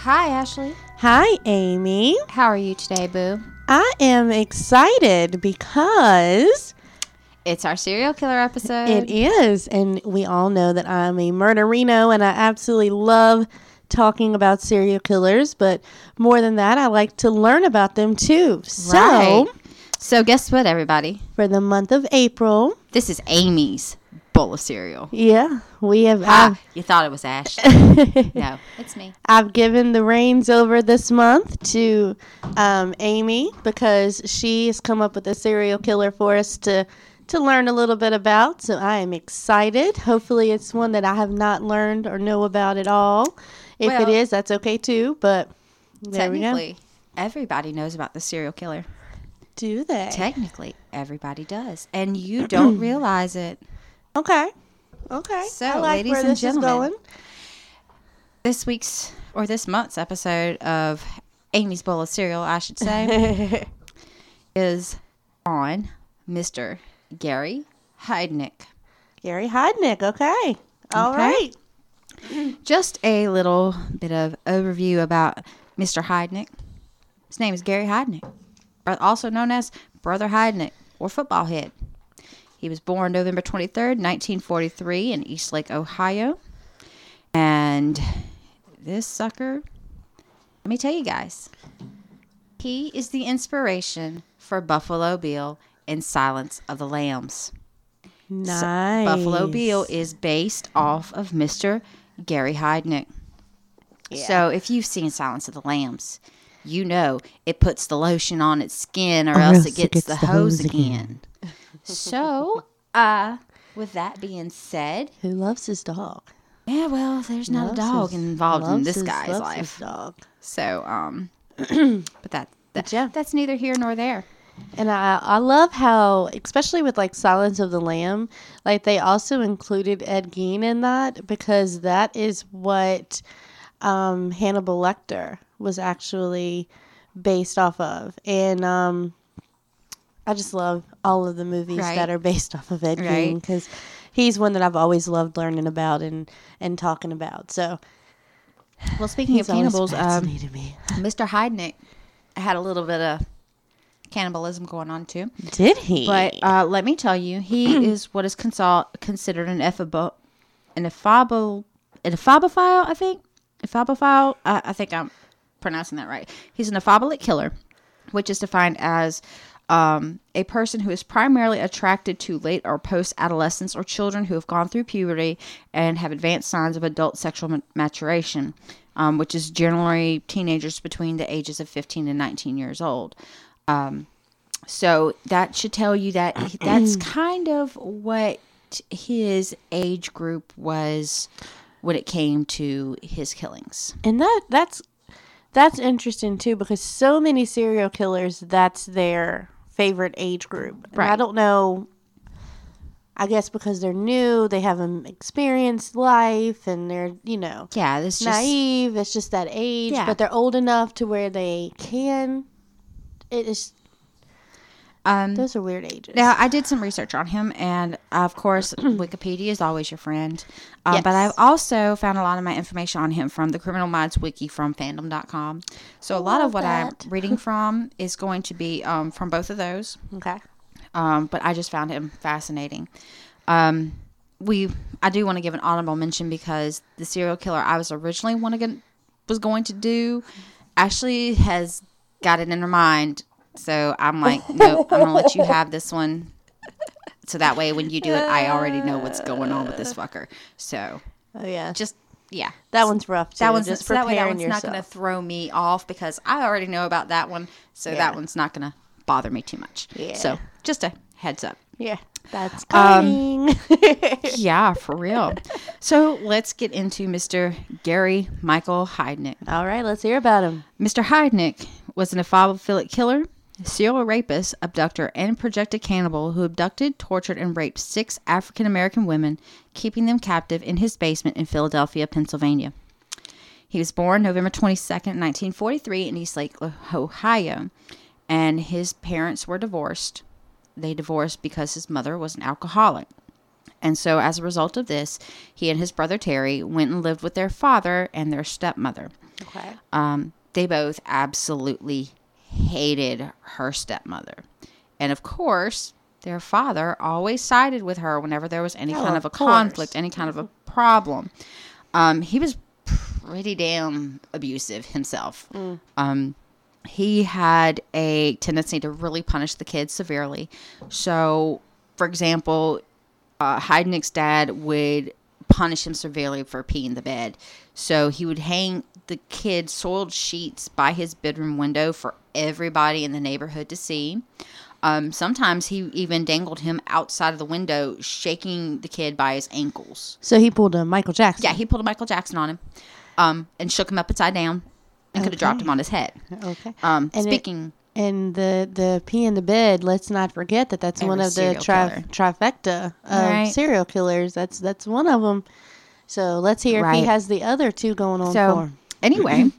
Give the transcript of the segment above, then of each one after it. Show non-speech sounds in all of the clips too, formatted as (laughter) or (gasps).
Hi, Ashley. Hi, Amy. How are you today, Boo? I am excited because It's our serial killer episode. it is, and we all know that I'm a murderino and I absolutely love talking about serial killers, but more than that, I like to learn about them too. So, Right. So, guess what, everybody? for the month of April, This is Amy's bowl of cereal. yeah, we have Ah, you thought it was. I've, (laughs) no, it's me. I've given the reins over this month to um, Amy because she has come up with a serial killer for us to to learn a little bit about. So I am excited. Hopefully, it's one that I have not learned or know about at all. If it Well- is, that's okay too. But there we go. Technically, everybody knows about the serial killer. Do they? Technically, everybody does. And you don't (clears throat) realize it. Okay. Okay. So, like ladies and gentlemen. This week's, or this month's episode of Amy's bowl of cereal, I should say, (laughs) is on Mr. Gary Heidnik. Gary Heidnik. Okay. All Okay. right. Just a little bit of overview about Mr. Heidnik. His name is Gary Heidnik, also known as Brother Heidnik or Football Head. He was born November 23rd, 1943, in Eastlake, Ohio. And this sucker, let me tell you guys, he is the inspiration for Buffalo Bill in Silence of the Lambs. Nice. Buffalo Bill is based off of Mr. Gary Heidnick. So if you've seen Silence of the Lambs, you know it puts the lotion on its skin or, else, it gets, the, hose, again. So, (laughs) uh, with that being said, Who loves his dog? yeah, well, there's not a dog his- involved in this his- guy's loves life. dog. So, um, (clears throat) but that, that yeah. that's neither here nor there. And I, I love how, especially with like Silence of the Lamb, like they also included Ed Gein in that because that is what um, Hannibal Lecter was actually based off of. And um, I just love all of the movies Right. that are based off of Ed Right. Gein because he's one that I've always loved learning about and, and talking about. So Well, speaking of cannibals, um. Mr. (laughs) Heidnik had a little bit of cannibalism going on too. Did he? But uh, let me tell you, he (clears throat) is what is consol- considered an ephabo, an ephabo, an ephobophile, I think. Ephobophile. I, I think I'm pronouncing that right. He's an ephobolic killer, which is defined as um, a person who is primarily attracted to late or post adolescents or children who have gone through puberty and have advanced signs of adult sexual ma- maturation, um, which is generally teenagers between the ages of 15 and 19 years old. So that should tell you that (clears throat) that's kind of what his age group was when it came to his killings. And that that's that's interesting too because so many serial killers that's their favorite age group. And I don't know I guess because they're new, they haven't experienced life and they're, you know, Yeah, this just naive. It's just that age, Yeah. but they're old enough to where they can it is um those are weird ages. now I did some research on him and of course (clears throat) Wikipedia is always your friend. Um, but I've also found a lot of my information on him from the Criminal Minds wiki from fandom.com. So a lot Love of what that. I'm reading (laughs) from is going to be um, from both of those. okay. um, but I just found him fascinating. Um, we, I do want to give an honorable mention because the serial killer I was originally want to was going to do, actually has got it in her mind. So I'm like, (laughs) no, I'm gonna let you have this one. So that way, when you do it, I already know what's going on with this fucker. So Oh yeah. just yeah, that one's rough too. that one's just so that way that one's not going to throw me off because I already know about that one. So Yeah. that one's not going to bother me too much. Yeah. So just a heads up. Yeah. That's Um, coming. (laughs) Yeah, for real. so let's get into Mr. Gary Michael Heidnik. All right, let's hear about him. Mr. Heidnik was an ephobophilic killer, serial rapist, abductor, and projected cannibal who abducted, tortured, and raped six African American women, keeping them captive in his basement in Philadelphia, Pennsylvania. He was born November 22nd, 1943, in Eastlake, Ohio, and his parents were divorced. They divorced because his mother was an alcoholic. And so, as a result of this, he and his brother Terry went and lived with their father and their stepmother. Okay. Um, they both absolutely hated her stepmother. And of course, their father always sided with her whenever there was any Oh, kind of a course. conflict, any kind of a problem. Um, he was pretty damn abusive himself. Um, he had a tendency to really punish the kids severely. So, for example, uh, Heidnik's dad would punish him severely for peeing the bed. So he would hang the kid soiled sheets by his bedroom window for everybody in the neighborhood to see. Um, sometimes he even dangled him outside of the window, shaking the kid by his ankles. So he pulled a Michael Jackson. Yeah, he pulled a Michael Jackson on him um, and shook him upside down and could have dropped him on his head. Okay. Um, And it- speaking, And the the pee in the bed. Let's not forget that that's one of the tri- trifecta of Right. serial killers. That's that's one of them. So let's hear if he has the other two going on So for him. Anyway,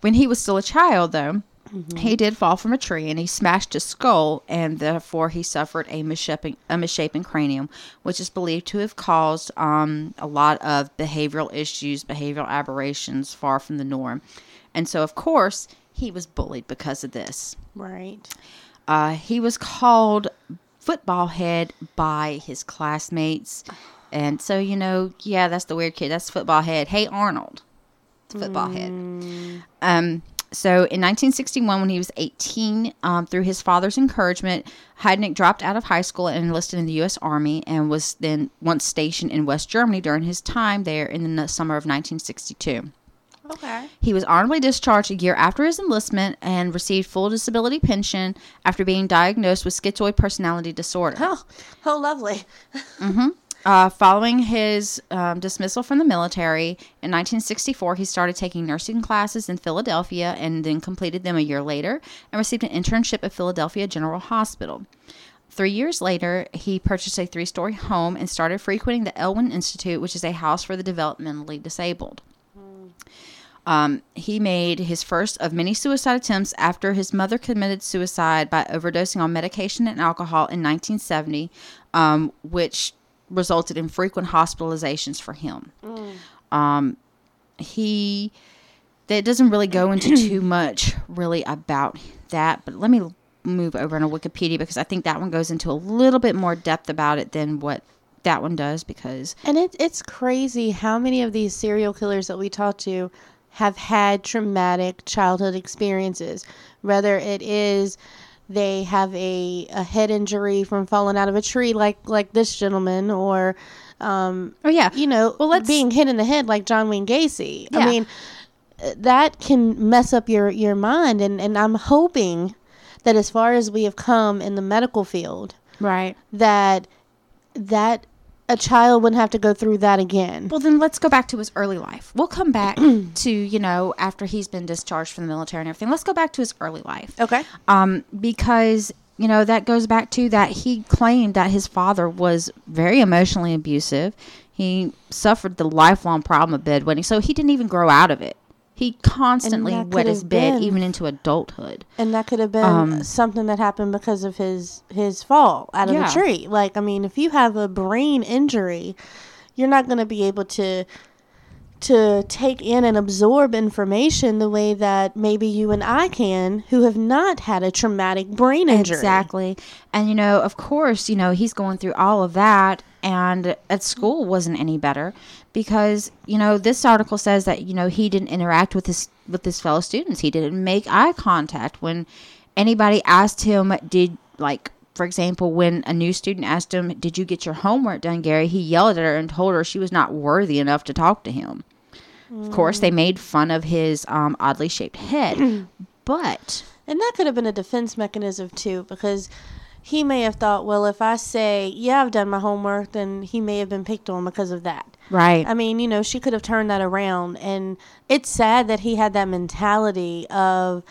when he was still a child, though, Mm-hmm. he did fall from a tree and he smashed his skull, and therefore he suffered a misshapen, a misshapen cranium, which is believed to have caused um, a lot of behavioral issues, behavioral aberrations far from the norm. And so, of course, he was bullied because of this. Right. Uh, he was called football head by his classmates. And so, you know, yeah, that's the weird kid. That's football head. Hey, Arnold. Football head. Um, so in 1961, when he was 18, um, through his father's encouragement, Heidnik dropped out of high school and enlisted in the U.S. Army and was then once stationed in West Germany during his time there in the summer of 1962. Okay. He was honorably discharged a year after his enlistment and received full disability pension after being diagnosed with schizoid personality disorder. Oh, (laughs) oh, lovely. Uh, following his um, dismissal from the military in 1964, he started taking nursing classes in Philadelphia and then completed them a year later and received an internship at Philadelphia General Hospital. Three years later, he purchased a three story home and started frequenting the Elwyn Institute, which is a house for the developmentally disabled. Um, he made his first of many suicide attempts after his mother committed suicide by overdosing on medication and alcohol in 1970, um, which resulted in frequent hospitalizations for him. Um, he that doesn't really go into (clears throat) too much really about that, but let me move over into Wikipedia because I think that one goes into a little bit more depth about it than what that one does because And it, it's crazy how many of these serial killers that we talk to have had traumatic childhood experiences. Whether it is they have a, a head injury from falling out of a tree, like like this gentleman, or um, oh yeah, you know, Well, let's- being hit in the head like John Wayne Gacy. Yeah. I mean, that can mess up your your mind, and and I'm hoping that as far as we have come in the medical field, right. that that a child wouldn't have to go through that again. Well, then let's go back to his early life. We'll come back (clears throat) to, you know, after he's been discharged from the military and everything. Let's go back to his early life. Okay. Um, because, you know, that goes back to that he claimed that his father was very emotionally abusive. He suffered the lifelong problem of bedwetting, so he didn't even grow out of it. He constantly wet his bed been- even into adulthood. And that could have been Um, something that happened because of his his fall out of Yeah. the tree. Like, I mean, if you have a brain injury, you're not going to be able to to take in and absorb information the way that maybe you and I can who have not had a traumatic brain injury. Exactly. And, you know, of course, you know, he's going through all of that. And at school wasn't any better because, you know, this article says that, you know, he didn't interact with his with his fellow students. He didn't make eye contact when anybody asked him, did like for example, when a new student asked him, Did you get your homework done, Gary? He yelled at her and told her she was not worthy enough to talk to him. Of course, they made fun of his um, oddly shaped head. (clears throat) but And that could have been a defense mechanism too, because he may have thought, well, if I say, yeah, I've done my homework, then he may have been picked on because of that. right. I mean, you know, she could have turned that around. And it's sad that he had that mentality of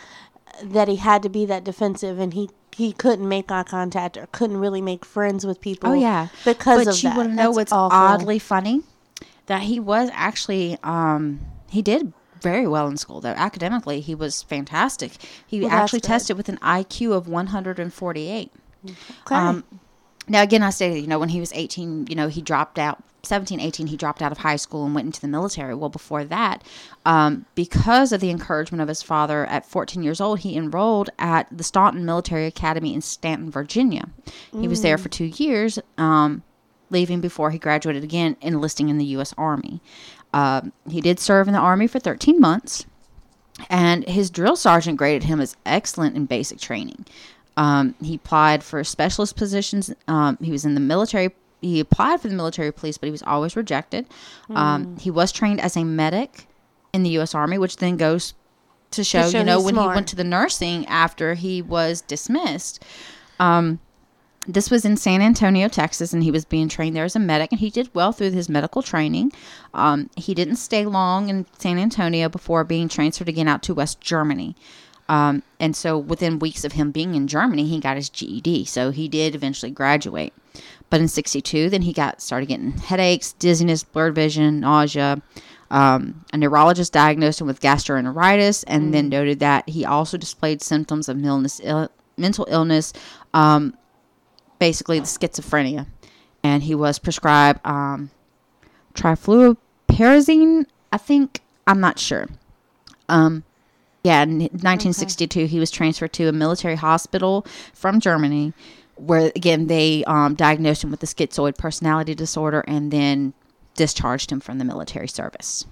that he had to be that defensive and he. He couldn't make eye contact or couldn't really make friends with people. Oh yeah, because but of you that. want to know That's what's awful. oddly funny? That he was actually um, he did very well in school though. Academically, he was fantastic. He Well, actually tested with an IQ of 148. Okay. Um, now again i stated you know when he was 18 you know he dropped out 17 18 he dropped out of high school and went into the military well before that um, because of the encouragement of his father at 14 years old he enrolled at the staunton military academy in staunton virginia he was there for two years um, leaving before he graduated again enlisting in the u.s army um, he did serve in the army for 13 months and his drill sergeant graded him as excellent in basic training. Um, he applied for specialist positions. Um, he was in the military. He applied for the military police, but he was always rejected. Um, he was trained as a medic in the U.S. Army, which then goes to show, show you know, when he went to the nursing after he was dismissed. Um, this was in San Antonio, Texas, and he was being trained there as a medic, and he did well through his medical training. Um, he didn't stay long in San Antonio before being transferred again out to West Germany. Um, and so within weeks of him being in Germany, he got his GED. So he did eventually graduate. But in 62, then he got started getting headaches, dizziness, blurred vision, nausea. Um, a neurologist diagnosed him with gastroenteritis and then noted that he also displayed symptoms of illness, Ill, mental illness, um, basically the schizophrenia. And he was prescribed um, trifluoperazine, I think. I'm not sure. Um, yeah, in 1962, he was transferred to a military hospital from Germany, where again they um, diagnosed him with the schizoid personality disorder and then discharged him from the military service.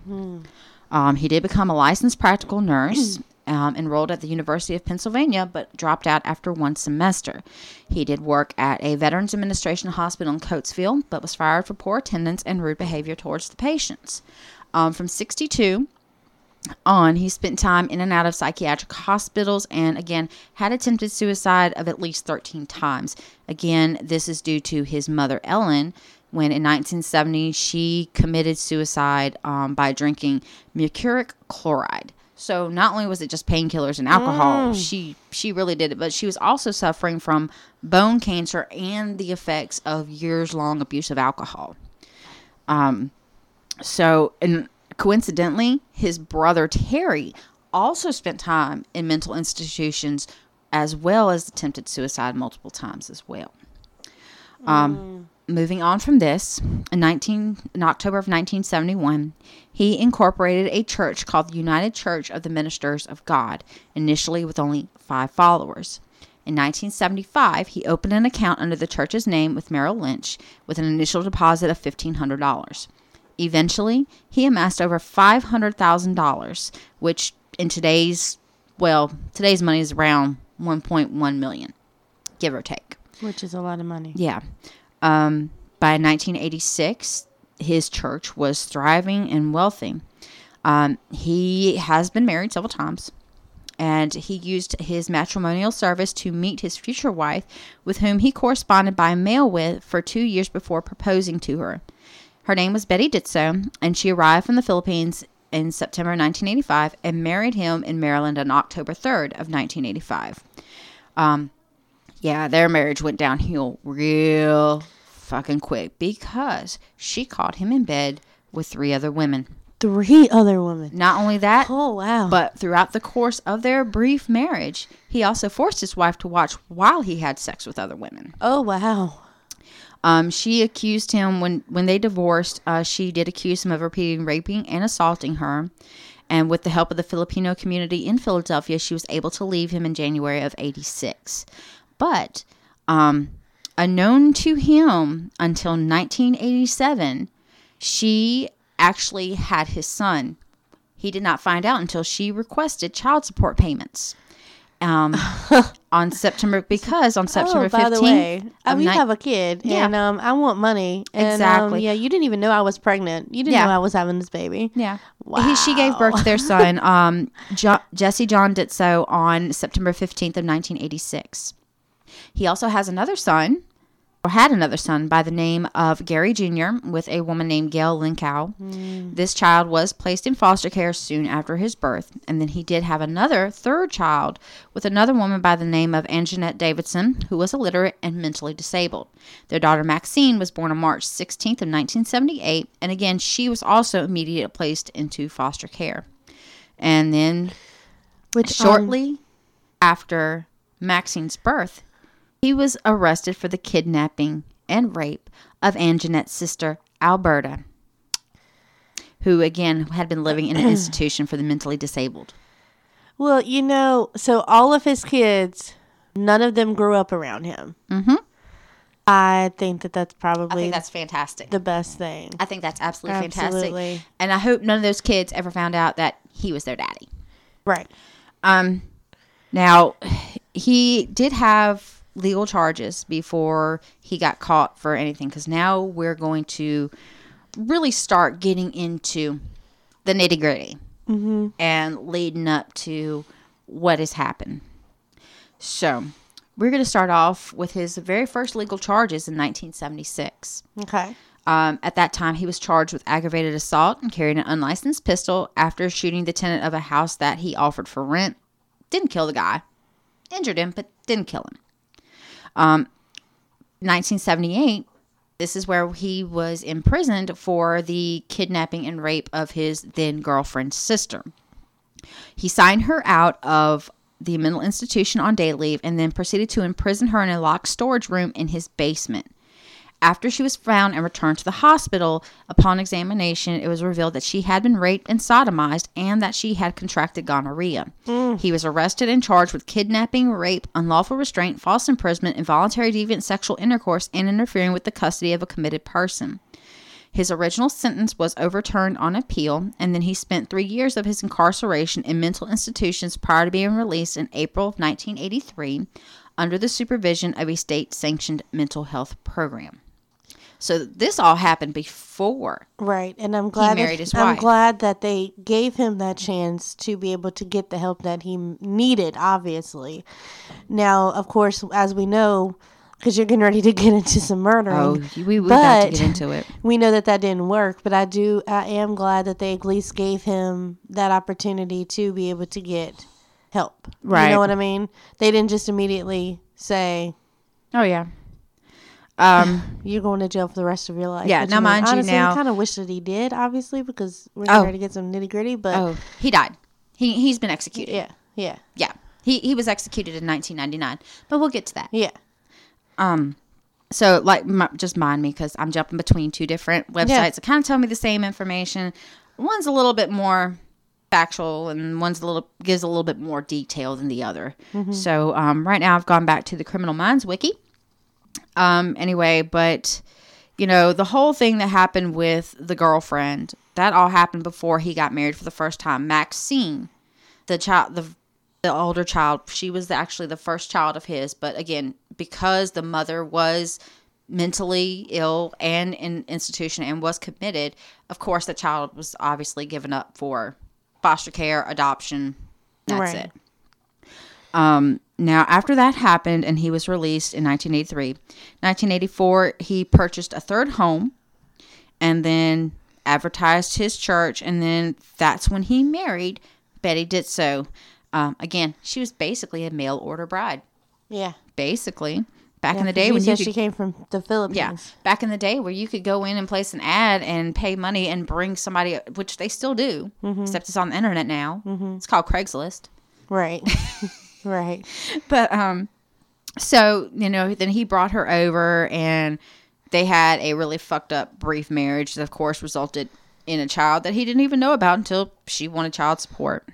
Um, he did become a licensed practical nurse, (clears throat) um, enrolled at the University of Pennsylvania, but dropped out after one semester. He did work at a Veterans Administration hospital in Coatesville, but was fired for poor attendance and rude behavior towards the patients. Um, from 62 on, he spent time in and out of psychiatric hospitals and again had attempted suicide of at least 13 times. Again, this is due to his mother, Ellen, when in 1970 she committed suicide um, by drinking mercuric chloride. So not only was it just painkillers and alcohol, she she really did it, but she was also suffering from bone cancer and the effects of years long abuse of alcohol. Um, so, and coincidentally, his brother Terry also spent time in mental institutions as well as attempted suicide multiple times as well. Um, moving on from this, in 19 in October of 1971, he incorporated a church called the United Church of the Ministers of God, initially with only five followers. In 1975, he opened an account under the church's name with Merrill Lynch with an initial deposit of $1,500. Eventually, he amassed over $500,000, which in today's, well, today's money is around 1.1 million, give or take. Which is a lot of money. Yeah. Um, by 1986, his church was thriving and wealthy. Um, he has been married several times, and he used his matrimonial service to meet his future wife, with whom he corresponded by mail with for two years before proposing to her. Her name was Betty Ditso, and she arrived from the Philippines in September 1985 and married him in Maryland on October 3rd of 1985. Um, yeah, their marriage went downhill real fucking quick because she caught him in bed with three other women. Three other women. Not only that, Oh wow. but throughout the course of their brief marriage, he also forced his wife to watch while he had sex with other women. oh wow. Um, she accused him when when they divorced. Uh, she did accuse him of repeating raping and assaulting her. And with the help of the Filipino community in Philadelphia, she was able to leave him in January of '86. But um, unknown to him until 1987, she actually had his son. He did not find out until she requested child support payments. Um, (laughs) on September because on September oh, by 15th, the way, I of mean, you ni- have a kid, Yeah. and um, I want money. And, Exactly. Um, yeah, you didn't even know I was pregnant. You didn't Yeah. know I was having this baby. Yeah. He, she gave birth to their son, (laughs) um, jo- Jesse John did so on September 15th of 1986. He also has another son, had another son by the name of Gary Jr. with a woman named Gail Linkow. This child was placed in foster care soon after his birth, and then he did have another third child with another woman by the name of Anjanette Davidson, who was illiterate and mentally disabled. Their daughter Maxine was born on March 16th of 1978, and again she was also immediately placed into foster care. And then Which um, shortly after Maxine's birth, He was arrested for the kidnapping and rape of Anjanette's sister, Alberta, who again had been living in an (clears throat) institution for the mentally disabled. Well, you know, so all of his kids, none of them grew up around him. Mhm. I think that that's I probably think that's fantastic. the best thing. I think that's absolutely, Absolutely. fantastic. And I hope none of those kids ever found out that he was their daddy. Right. Um, now he did have legal charges before he got caught for anything. Because now we're going to really start getting into the nitty gritty and leading up to what has happened. So we're going to start off with his very first legal charges in 1976. Okay. Um, at that time, he was charged with aggravated assault and carrying an unlicensed pistol after shooting the tenant of a house that he offered for rent. Didn't kill the guy, injured him, but didn't kill him. Um, 1978, this is where he was imprisoned for the kidnapping and rape of his then girlfriend's sister. He signed her out of the mental institution on day leave and then proceeded to imprison her in a locked storage room in his basement. After she was found and returned to the hospital, upon examination, it was revealed that she had been raped and sodomized and that she had contracted gonorrhea. Mm. He was arrested and charged with kidnapping, rape, unlawful restraint, false imprisonment, involuntary deviant sexual intercourse, and interfering with the custody of a committed person. His original sentence was overturned on appeal, and then he spent three years of his incarceration in mental institutions prior to being released in April of 1983 under the supervision of a state sanctioned mental health program. So this all happened before. Right. And I'm glad married that, his I'm wife. glad that they gave him that chance to be able to get the help that he needed, obviously. Now, of course, as we know, because you're getting ready to (laughs) get into some murdering. Oh, we we got to get into it. (laughs) we know that that didn't work, but I do, I am glad that they at least gave him that opportunity to be able to get help. Right. You know what I mean? They didn't just immediately say, Oh yeah. Um. (sighs) you're going to jail for the rest of your life. Yeah, Which, now I mean, mind you now- I kind of wish that he did, obviously, because we're Oh. to get some nitty gritty, but oh, he died. He he's been executed. yeah, yeah, Yeah. He he was executed in 1999. But we'll get to that. yeah. Um, so like, m- just mind me because I'm jumping between two different websites Yeah. that kind of tell me the same information. One's a little bit more factual, and one's a little gives a little bit more detail than the other. So um, right now I've gone back to the Criminal Minds wiki. Um, anyway, but you know the whole thing that happened with the girlfriend that all happened before he got married for the first time. Maxine, the child, the the older child, she was actually the first child of his. But again, because the mother was mentally ill and in institution and was committed, of course, the child was obviously given up for foster care, adoption. That's Right. it. Um, now, after that happened and he was released in 1983, 1984, he purchased a third home and then advertised his church. And then that's when he married Betty Ditso. Um, again, she was basically a mail order bride. Yeah. Basically, back in the day he when you could she came from the Philippines. yeah, back in the day where you could go in and place an ad and pay money and bring somebody, which they still do, Mm-hmm. except it's on the internet now. It's called Craigslist. Right. (laughs) right. But um, so you know, then he brought her over, and they had a really fucked up brief marriage that, of course, resulted in a child that he didn't even know about until she wanted child support.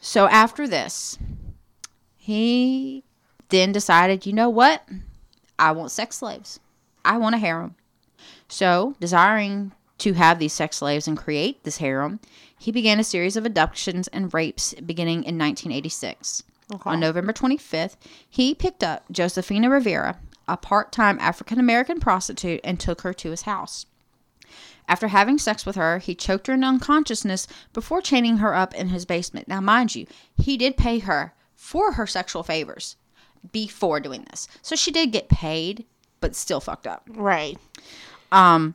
So after this, he then decided, you know what? I want sex slaves. I want a harem. So, desiring to have these sex slaves and create this harem, he began a series of abductions and rapes beginning in 1986. On November 25th, he picked up Josefina Rivera, a part time African American prostitute, and took her to his house. After having sex with her, he choked her into unconsciousness before chaining her up in his basement. Now, mind you, he did pay her for her sexual favors before doing this. So she did get paid, but still fucked up. Right. Um,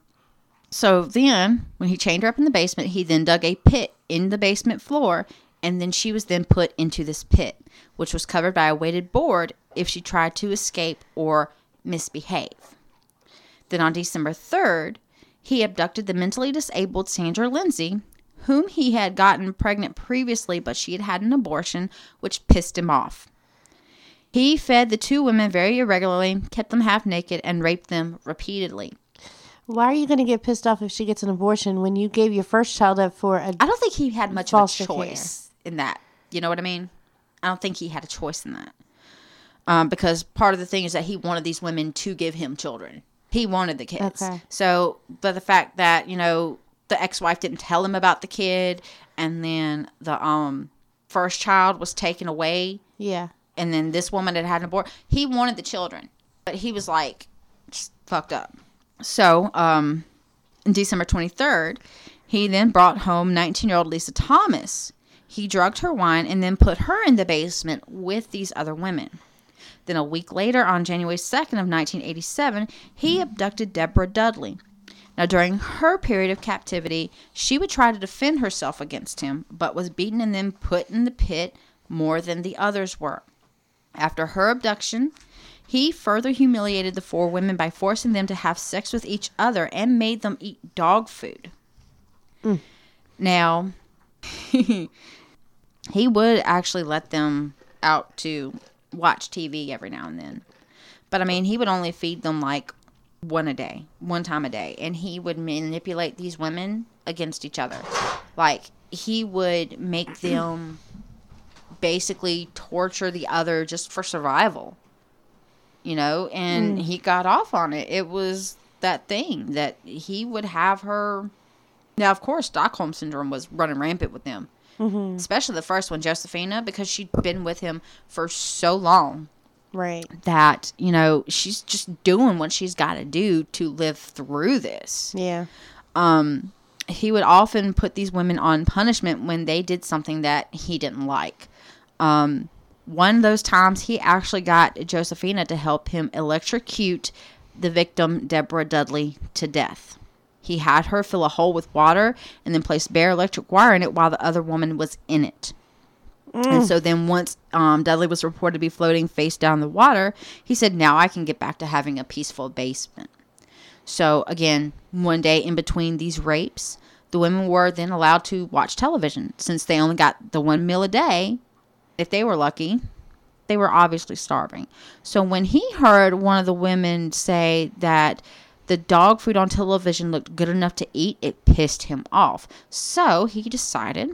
so then, when he chained her up in the basement, he then dug a pit in the basement floor, and then she was then put into this pit, which was covered by a weighted board if she tried to escape or misbehave. Then on December 3rd, he abducted the mentally disabled Sandra Lindsay, whom he had gotten pregnant previously, but she had had an abortion, which pissed him off. He fed the two women very irregularly, kept them half naked, and raped them repeatedly. Why are you going to get pissed off if she gets an abortion when you gave your first child up for a I don't think he had much of a choice. care. In that. You know what I mean? I don't think he had a choice in that. Um, because part of the thing is that he wanted these women to give him children. He wanted the kids. Okay. So, but the fact that, you know, the ex-wife didn't tell him about the kid and then the um first child was taken away yeah? and then this woman had had an abortion. He wanted the children, but he was like just fucked up. So, um, in December 23rd, he then brought home 19 year old Lisa Thomas. He drugged her wine and then put her in the basement with these other women. Then, a week later, on January 2nd of 1987, he abducted Deborah Dudley. Now, during her period of captivity, she would try to defend herself against him, but was beaten and then put in the pit more than the others were. After her abduction, he further humiliated the four women by forcing them to have sex with each other and made them eat dog food. Mm. Now, (laughs) he would actually let them out to watch TV every now and then. But I mean, he would only feed them like one a day, one time a day. And he would manipulate these women against each other. Like, he would make them basically torture the other just for survival. You know, and mm. he got off on it. It was that thing that he would have her. Now, of course, Stockholm syndrome was running rampant with them, mm-hmm. especially the first one, Josefina, because she'd been with him for so long Right. that you know she's just doing what she's got to do to live through this Yeah. um, he would often put these women on punishment when they did something that he didn't like. Um, one of those times, he actually got Josefina to help him electrocute the victim, Deborah Dudley, to death. He had her fill a hole with water and then place bare electric wire in it while the other woman was in it. And so then, once um, Dudley was reported to be floating face down the water, he said, Now I can get back to having a peaceful basement. So, again, one day in between these rapes, the women were then allowed to watch television since they only got the one meal a day. If they were lucky, they were obviously starving. So, when he heard one of the women say that the dog food on television looked good enough to eat, it pissed him off. So, he decided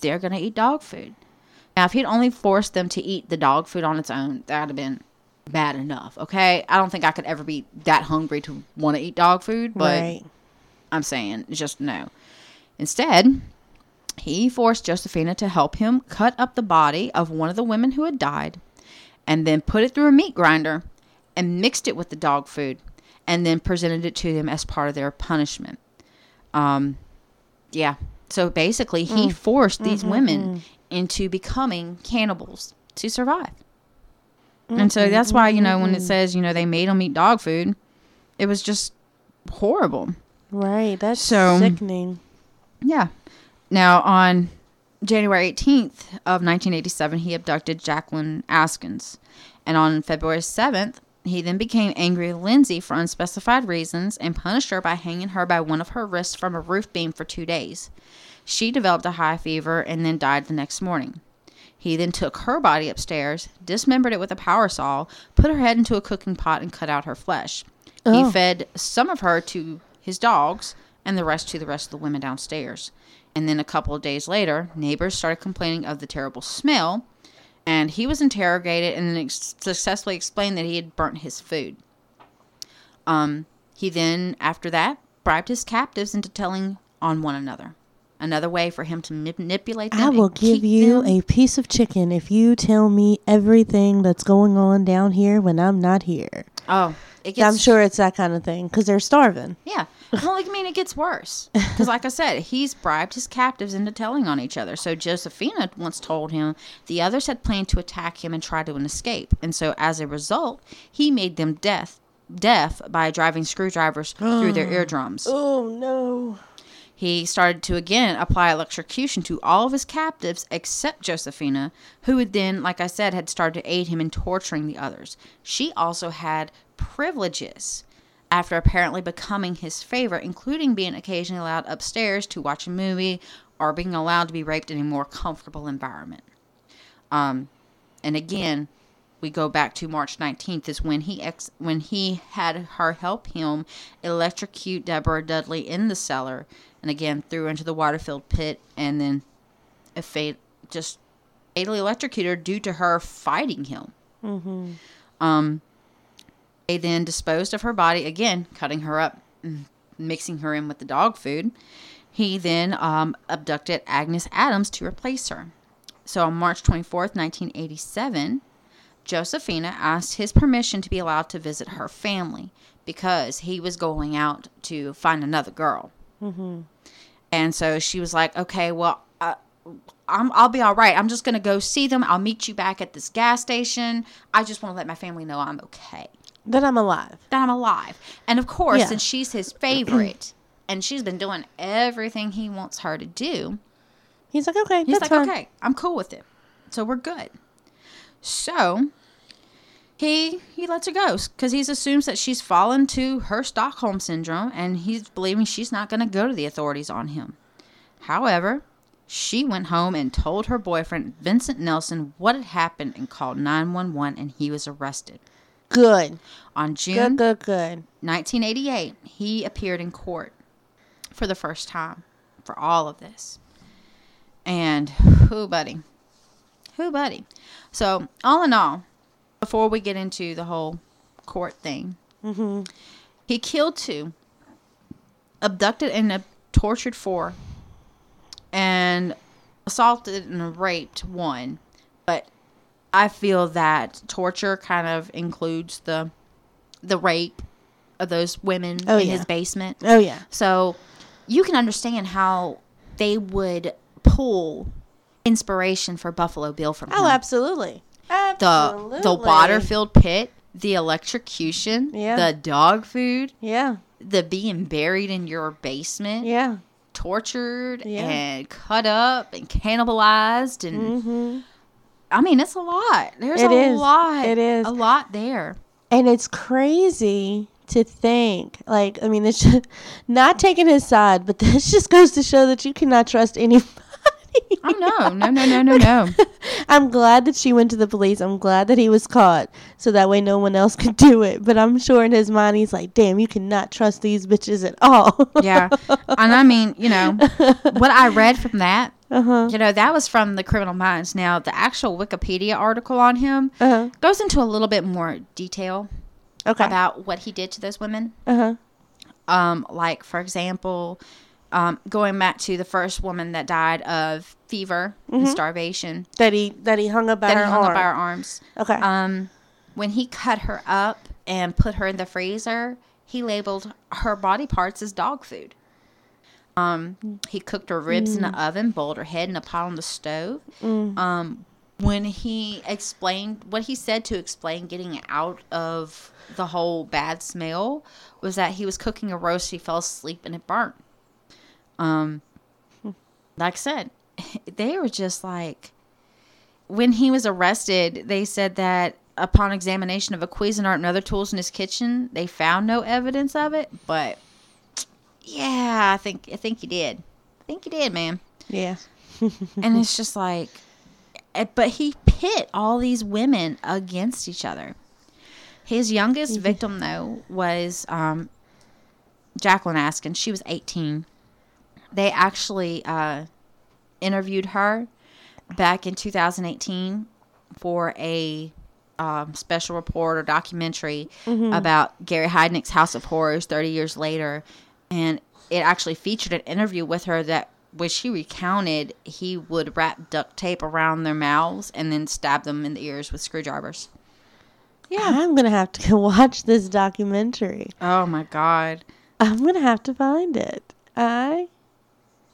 they're going to eat dog food. Now, if he'd only forced them to eat the dog food on its own, that'd have been bad enough. Okay, I don't think I could ever be that hungry to want to eat dog food, but right. I'm saying just no. Instead, he forced Josefina to help him cut up the body of one of the women who had died, and then put it through a meat grinder and mixed it with the dog food, and then presented it to them as part of their punishment. Um, yeah. So basically, he mm. forced these mm-hmm, women mm-hmm. into becoming cannibals to survive. And so mm-hmm, that's why, you know, when it says, you know, they made them eat dog food, it was just horrible. Right. That's So- sickening. Yeah. Now, on January 18th of 1987, he abducted Jacqueline Askins. And on February 7th, he then became angry at Lindsay for unspecified reasons and punished her by hanging her by one of her wrists from a roof beam for two days. She developed a high fever and then died the next morning. He then took her body upstairs, dismembered it with a power saw, put her head into a cooking pot, and cut out her flesh. Oh. He fed some of her to his dogs and the rest to the rest of the women downstairs. And then a couple of days later, neighbors started complaining of the terrible smell, and he was interrogated and ex- successfully explained that he had burnt his food. Um, he then, after that, bribed his captives into telling on one another. Another way for him to manipulate them. I will give you them- a piece of chicken if you tell me everything that's going on down here when I'm not here. Oh, it gets. I'm sure it's that kind of thing because they're starving. Yeah. Well, like, I mean, it gets worse. Because, like I said, he's bribed his captives into telling on each other. So, Josefina once told him the others had planned to attack him and try to escape. And so, as a result, he made them deaf, deaf by driving screwdrivers (gasps) through their eardrums. Oh no. He started to again apply electrocution to all of his captives except Josefina, who had then, like I said, had started to aid him in torturing the others. She also had privileges after apparently becoming his favorite, including being occasionally allowed upstairs to watch a movie or being allowed to be raped in a more comfortable environment. Um, and again, we go back to March 19th is when he ex- when he had her help him electrocute Deborah Dudley in the cellar and again threw her into the water-filled pit and then a fate just fatally electrocuted her due to her fighting him. Mm-hmm. Um, they then disposed of her body again, cutting her up, and mixing her in with the dog food. He then um, abducted Agnes Adams to replace her. So on March 24th, 1987, Josefina asked his permission to be allowed to visit her family because he was going out to find another girl. Mm-hmm. And so she was like, okay, well, uh, I'm, I'll be all right. I'm just going to go see them. I'll meet you back at this gas station. I just want to let my family know I'm okay, That I'm alive. that I'm alive. And of course, Yeah. since she's his favorite (clears throat) and she's been doing everything he wants her to do, He's like, okay, he's that's like, fine. okay, I'm cool with it. So we're good. So he he lets her go because he assumes that she's fallen to her Stockholm syndrome and he's believing she's not going to go to the authorities on him. However, she went home and told her boyfriend Vincent Nelson what had happened and called 911 and he was arrested. Good. On June Good, good, good. 1988, he appeared in court for the first time for all of this. And who, buddy? Who, buddy? So, all in all, before we get into the whole court thing, Mm-hmm. he killed two, abducted and tortured four, and assaulted and raped one. I feel that torture kind of includes the the rape of those women Oh, in yeah. his basement. Oh yeah. So you can understand how they would pull inspiration for Buffalo Bill from Oh, him. absolutely. the the water filled pit, the electrocution, Yeah. the dog food, Yeah. the being buried in your basement, Yeah. tortured Yeah. and cut up and cannibalized and Mm-hmm. I mean it's a lot. There's It a is. lot. It is. a lot there. And it's crazy to think, like, I mean, it's just (laughs) not taking his side, but (laughs) this just goes to show that you cannot trust anybody. Oh (laughs) no, no, no, no, no, no. I'm glad that she went to the police. I'm glad that he was caught, so that way no one else could do it. But I'm sure in his mind he's like, "Damn, you cannot trust these bitches at all." Yeah. And I mean, you know, what I read from that, Uh huh. you know, that was from the Criminal Minds. Now, the actual Wikipedia article on him Uh huh. goes into a little bit more detail Okay. about what he did to those women. Uh huh. Um, like, for example, um, going back to the first woman that died of fever and starvation, That he that he hung up by that her he hung arm. up by her arms. okay. Um, when he cut her up and put her in the freezer, he labeled her body parts as dog food. Um, he cooked her ribs in the oven, boiled her head in a pot on the stove. Um, when he explained what he said to explain getting out of the whole bad smell was that he was cooking a roast, he fell asleep and it burnt. Um, like I said, (laughs) they were just like when he was arrested, they said that upon examination of a Cuisinart and other tools in his kitchen, they found no evidence of it. But yeah, I think I think he did. I think he did, man. yeah. (laughs) And it's just like, eh, but he pit all these women against each other. His youngest victim, though, was um, Jacqueline Askin. She was 18. They actually uh, interviewed her back in 2018 for a um, special report or documentary about Gary Heidnik's House of Horrors 30 years later. And it actually featured an interview with her that which she recounted he would wrap duct tape around their mouths and then stab them in the ears with screwdrivers. Yeah. I'm gonna have to (laughs) watch this documentary. Oh my god. I'm gonna have to find it. I.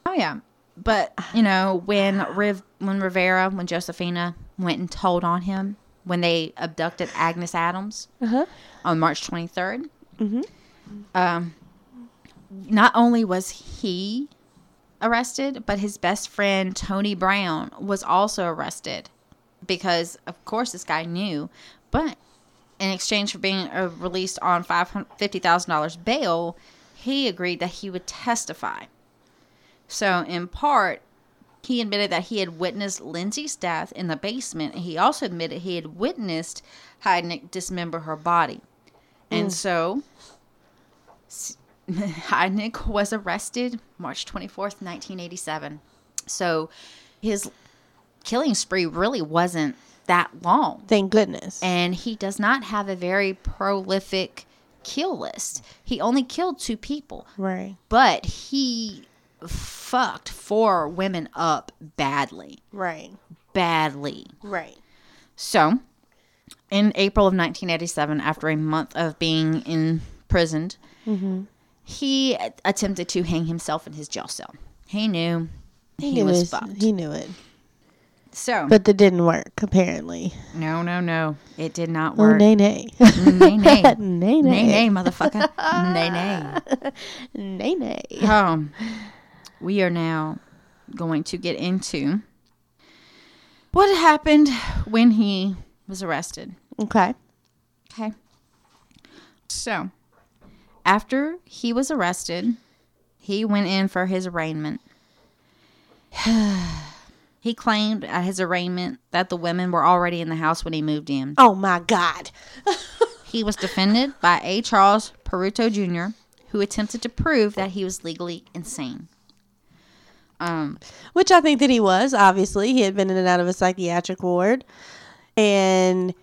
Oh yeah. But you know when Riv when Rivera when Josefina went and told on him when they abducted Agnes Adams Uh huh. on March 23rd. Mhm. Um, not only was he arrested, but his best friend Tony Brown was also arrested because, of course, this guy knew. But in exchange for being uh, released on five hundred fifty thousand dollars bail, he agreed that he would testify. So, in part, He admitted that he had witnessed Lindsay's death in the basement, and he also admitted he had witnessed Heidnik dismember her body. And so S- (laughs) Heidnik was arrested March 24th, 1987. So his killing spree really wasn't that long. Thank goodness. And he does not have a very prolific kill list. He only killed two people, right. but he fucked four women up badly. Right. Badly. Right. So, in April of 1987, after a month of being imprisoned, mm-hmm. He attempted to hang himself in his jail cell. He knew he, knew was his- fucked. He knew it. so, But that didn't work, apparently. no, no, no, it did not Oh, work. nay, nay. (laughs) nay, nay, (laughs) nay, nay, nay. nay, motherfucker, nay, nay. (laughs) Nay, nay. Um, we are now going to get into what happened when he was arrested. Okay. Okay. So, after he was arrested, he went in for his arraignment. (sighs) he claimed at his arraignment that the women were already in the house when he moved in. Oh, my God. (laughs) He was defended by A. Charles Peruto Jr., who attempted to prove that he was legally insane. Um, Which I think that he was, obviously. He had been in and out of a psychiatric ward. And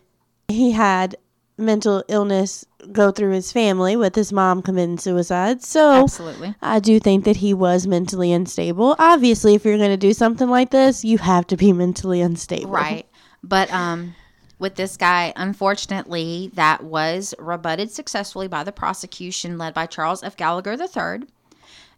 he had mental illness go through his family with his mom committing suicide. So absolutely. I do think that he was mentally unstable. Obviously, if you're going to do something like this, you have to be mentally unstable. Right. But um with this guy, unfortunately, that was rebutted successfully by the prosecution led by Charles F. Gallagher III.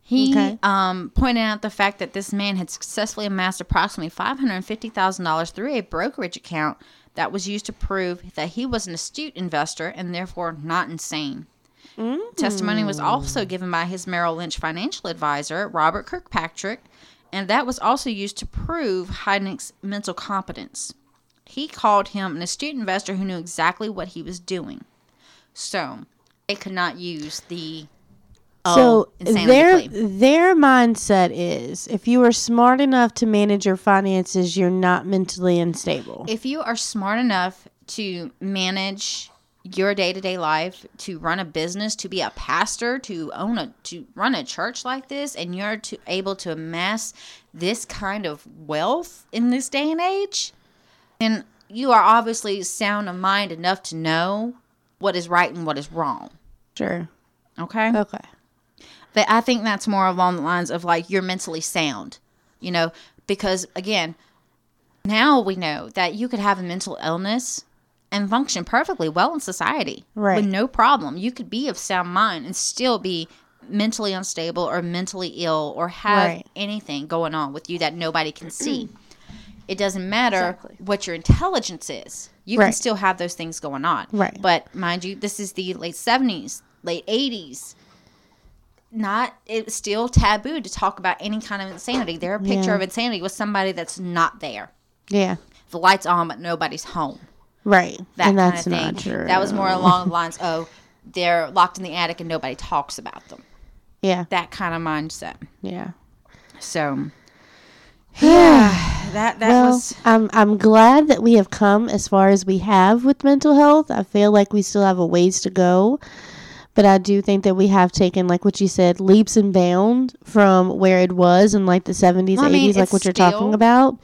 He Okay. um, pointed out the fact that this man had successfully amassed approximately $550,000 through a brokerage account that was used to prove that he was an astute investor and therefore not insane. Mm. Testimony was also given by his Merrill Lynch financial advisor, Robert Kirkpatrick, and that was also used to prove Heidnik's mental competence. He called him an astute investor who knew exactly what he was doing. So, they could not use the Oh, so oh, insanity their their mindset is if you are smart enough to manage your finances, you're not mentally unstable. if you are smart enough to manage your day-to-day life to run a business to be a pastor to own a to run a church like this and you're to, able to amass this kind of wealth in this day and age then you are obviously sound of mind enough to know what is right and what is wrong Sure. okay Okay. That I think that's more along the lines of like you're mentally sound, you know, because again, now we know that you could have a mental illness and function perfectly well in society Right. with no problem. You could be of sound mind and still be mentally unstable or mentally ill or have Right. anything going on with you that nobody can (clears throat) see. It doesn't matter Exactly. what your intelligence is. You can still have those things going on. Right. But mind you, this is the late 70s, late 80s not it's still taboo to talk about any kind of insanity. Their picture Yeah. of insanity was somebody that's not there. Yeah. The lights on, but nobody's home. Right. That and kind that's of thing. not true. That was more along the lines, of they're locked in the attic and nobody talks about them. Yeah. That kind of mindset. Yeah. So, (sighs) yeah, that that well, was I'm I'm glad that we have come as far as we have with mental health. I feel like we still have a ways to go, but I do think that we have taken, like what you said, leaps and bounds from where it was in like the 70s, Well, I mean, 80s, like what you're still- talking about.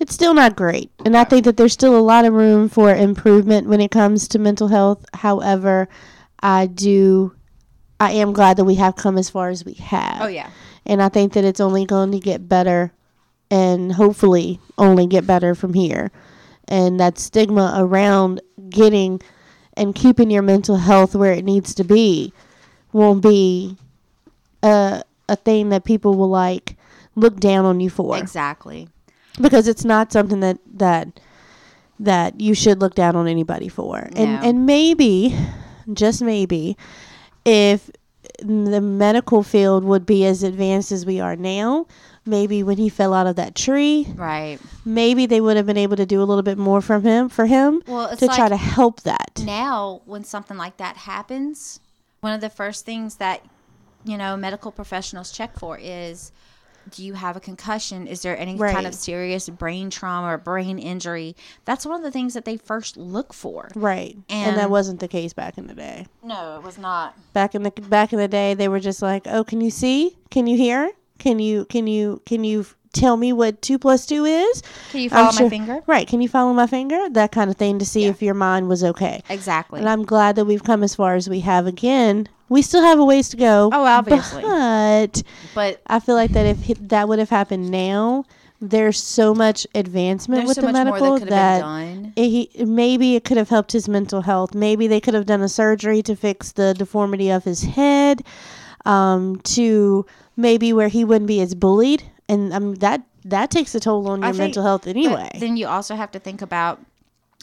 It's still not great, and I think that there's still a lot of room for improvement when it comes to mental health. However, I do, I am glad that we have come as far as we have oh yeah, and I think that it's only going to get better and hopefully only get better from here. And that stigma around getting and keeping your mental health where it needs to be won't be a a thing that people will like look down on you for exactly. because it's not something that that that you should look down on anybody for. And No. and maybe just maybe if the medical field would be as advanced as we are now, maybe when he fell out of that tree, Right. maybe they would have been able to do a little bit more from him for him Well, to like try to help that. now when something like that happens, one of the first things that you know medical professionals check for is do you have a concussion? Is there any Right. kind of serious brain trauma or brain injury? That's one of the things that they first look for. Right. And, that wasn't the case back in the day. No, it was not. Back in the back in the day, they were just like, "Oh, can you see? Can you hear? Can you can you can you tell me what two plus two is?" Can you follow sure- my finger? Right. Can you follow my finger? That kind of thing to see Yeah. if your mind was okay. Exactly. And I'm glad that we've come as far as we have. Again, we still have a ways to go. Oh, obviously. But but I feel like that if that would have happened now, there's so much advancement there's with so the medical that that it, maybe it could have helped his mental health. Maybe they could have done a surgery to fix the deformity of his head, um, to maybe where he wouldn't be as bullied, and um, that that takes a toll on I your think- mental health But anyway. then you also have to think about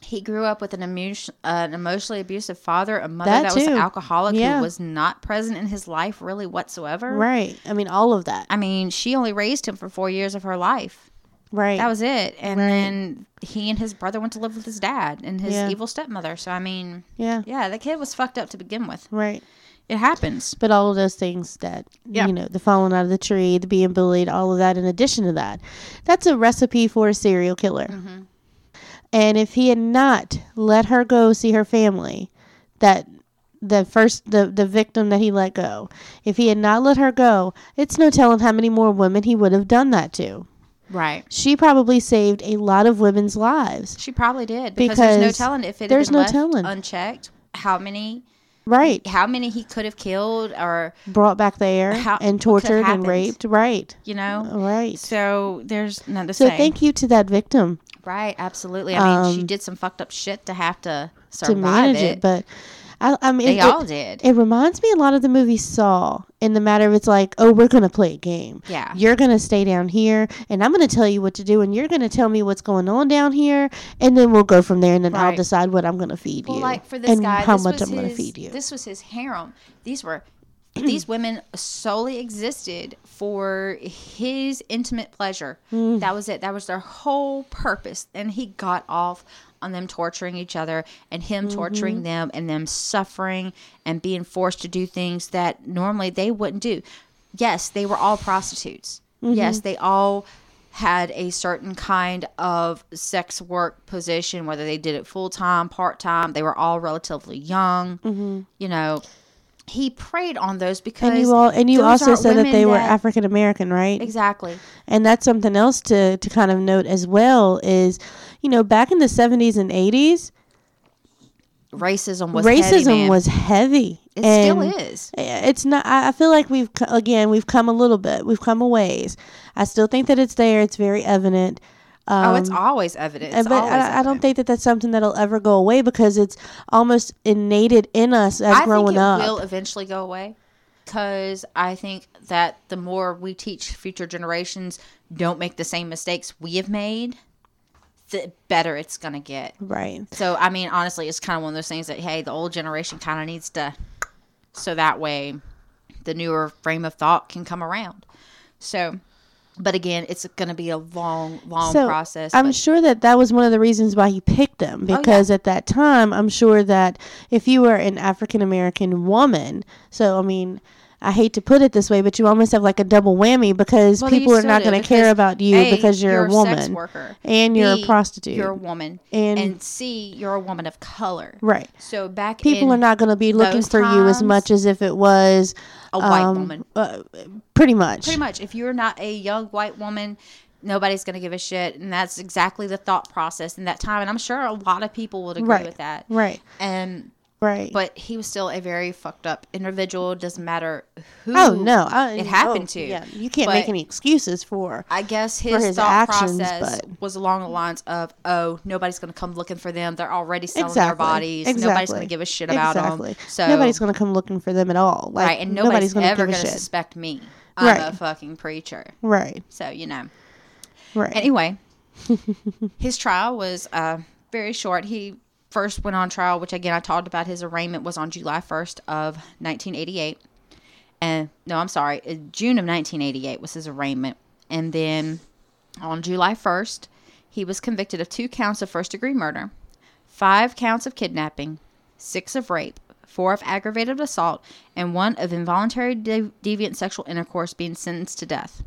he grew up with an, emotion, uh, an emotionally abusive father, a mother That that, was alcoholic Yeah. who was not present in his life really whatsoever. right. I mean, all of that. I mean, she only raised him for four years of her life. Right. That was it. And Right. then he and his brother went to live with his dad and his Yeah. evil stepmother. So I mean, yeah. yeah, the kid was fucked up to begin with. Right. It happens. But all of those things that, Yeah. you know, the falling out of the tree, the being bullied, all of that, in addition to that, that's a recipe for a serial killer. Mm-hmm. And if he had not let her go see her family, that the first the the victim that he let go, if he had not let her go, it's no telling how many more women he would have done that to. Right. She probably saved a lot of women's lives. She probably did because, there's no Because telling if it had been no left telling. unchecked how many Right. how many he could have killed or Brought back there How- and what could have tortured and raped. Right. you know. Right. So there's none to So say. thank you to that victim. right, absolutely. I mean, she Um, did some fucked up shit to have to to survive manage it. it. But I, I mean, they it, all did. it reminds me a lot of the movie Saw in the matter of it's like, oh, we're gonna play a game. Yeah. You're gonna stay down here, and I'm gonna tell you what to do, and you're gonna tell me what's going on down here, and then we'll go from there, and then I'll decide what I'm gonna feed Well, you, like for this and guy, how this much was I'm gonna feed you. This was his harem. These were (clears throat) these women solely existed for his intimate pleasure. Mm. That was it. That was their whole purpose. And he got off on them torturing each other and him Mm-hmm. torturing them and them suffering and being forced to do things that normally they wouldn't do. Yes, they were all prostitutes. Mm-hmm. Yes, they all had a certain kind of sex work position, whether they did it full time, part time. They were all relatively young. You know, he preyed on those because and you all, and you also said that they were African American, right? exactly. And that's something else to to kind of note as well is, you know, back in the 70s and 80s, Racism was racism heavy, was heavy. It still And- is. it's not I I feel like we've again we've come a little bit we've come a ways i still think that it's there it's very evident um, oh, it's always evident. It's but always I, I don't think that that's something that'll ever go away because it's almost innated in us as I growing think it up will eventually go away because I think that the more we teach future generations don't make the same mistakes we have made, the better it's going to get. right So, I mean, honestly, it's kind of one of those things that, hey, the old generation kind of needs to, so that way the newer frame of thought can come around. So, but again, it's going to be a long, long so process. i'm but- sure that that was one of the reasons why he picked them Oh, yeah. because at that time i'm sure that if you were an african american woman so i mean I hate to put it this way, but you almost have like a double whammy because Well, people are not going to care about you A, because you're, a woman sex worker. and you're B, a prostitute. You're a woman. And- And, C, you're a woman of color. right. So back People are not going to be looking for you as much as if it was a white um, woman. Uh, pretty much. Pretty much. If you're not a young white woman, nobody's going to give a shit. And that's exactly the thought process in that time. And I'm sure a lot of people would agree Right. with that. Right. And Right. but he was still a very fucked up individual. Doesn't matter who. oh no, I, it happened oh, to. Yeah, you can't make any excuses for. I guess his, his thought actions, process but- was along the lines of, "Oh, nobody's going to come looking for them. They're already selling Exactly. their bodies. Nobody's going to give a shit about exactly. them. So nobody's going to come looking for them at all. Like, right, and nobody's, gonna ever going to suspect me. I'm Right. a fucking preacher. Right. So you know. Right. Anyway, (laughs) his trial was uh, very short. He first went on trial, which again I talked about. His arraignment was on July 1st of 1988. And no, I'm sorry, uh, June of 1988 was his arraignment. And then on July 1st, he was convicted of two counts of first degree murder, five counts of kidnapping, six of rape, four of aggravated assault, and one of involuntary de- deviant sexual intercourse being sentenced to death.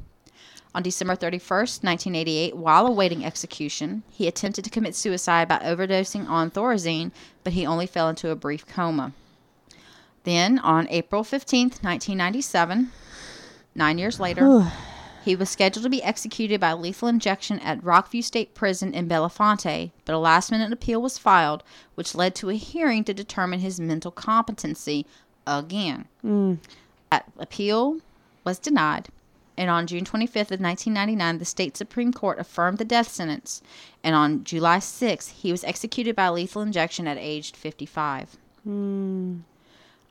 On December 31st, 1988, while awaiting execution, he attempted to commit suicide by overdosing on Thorazine, but he only fell into a brief coma. Then, on April 15th, 1997, nine years later, he was scheduled to be executed by lethal injection at Rockview State Prison in Bellefonte, but a last minute appeal was filed, which led to a hearing to determine his mental competency again. Mm. That appeal was denied, and on June 25th of 1999, the state Supreme Court affirmed the death sentence, and on July 6th, he was executed by lethal injection at age 55.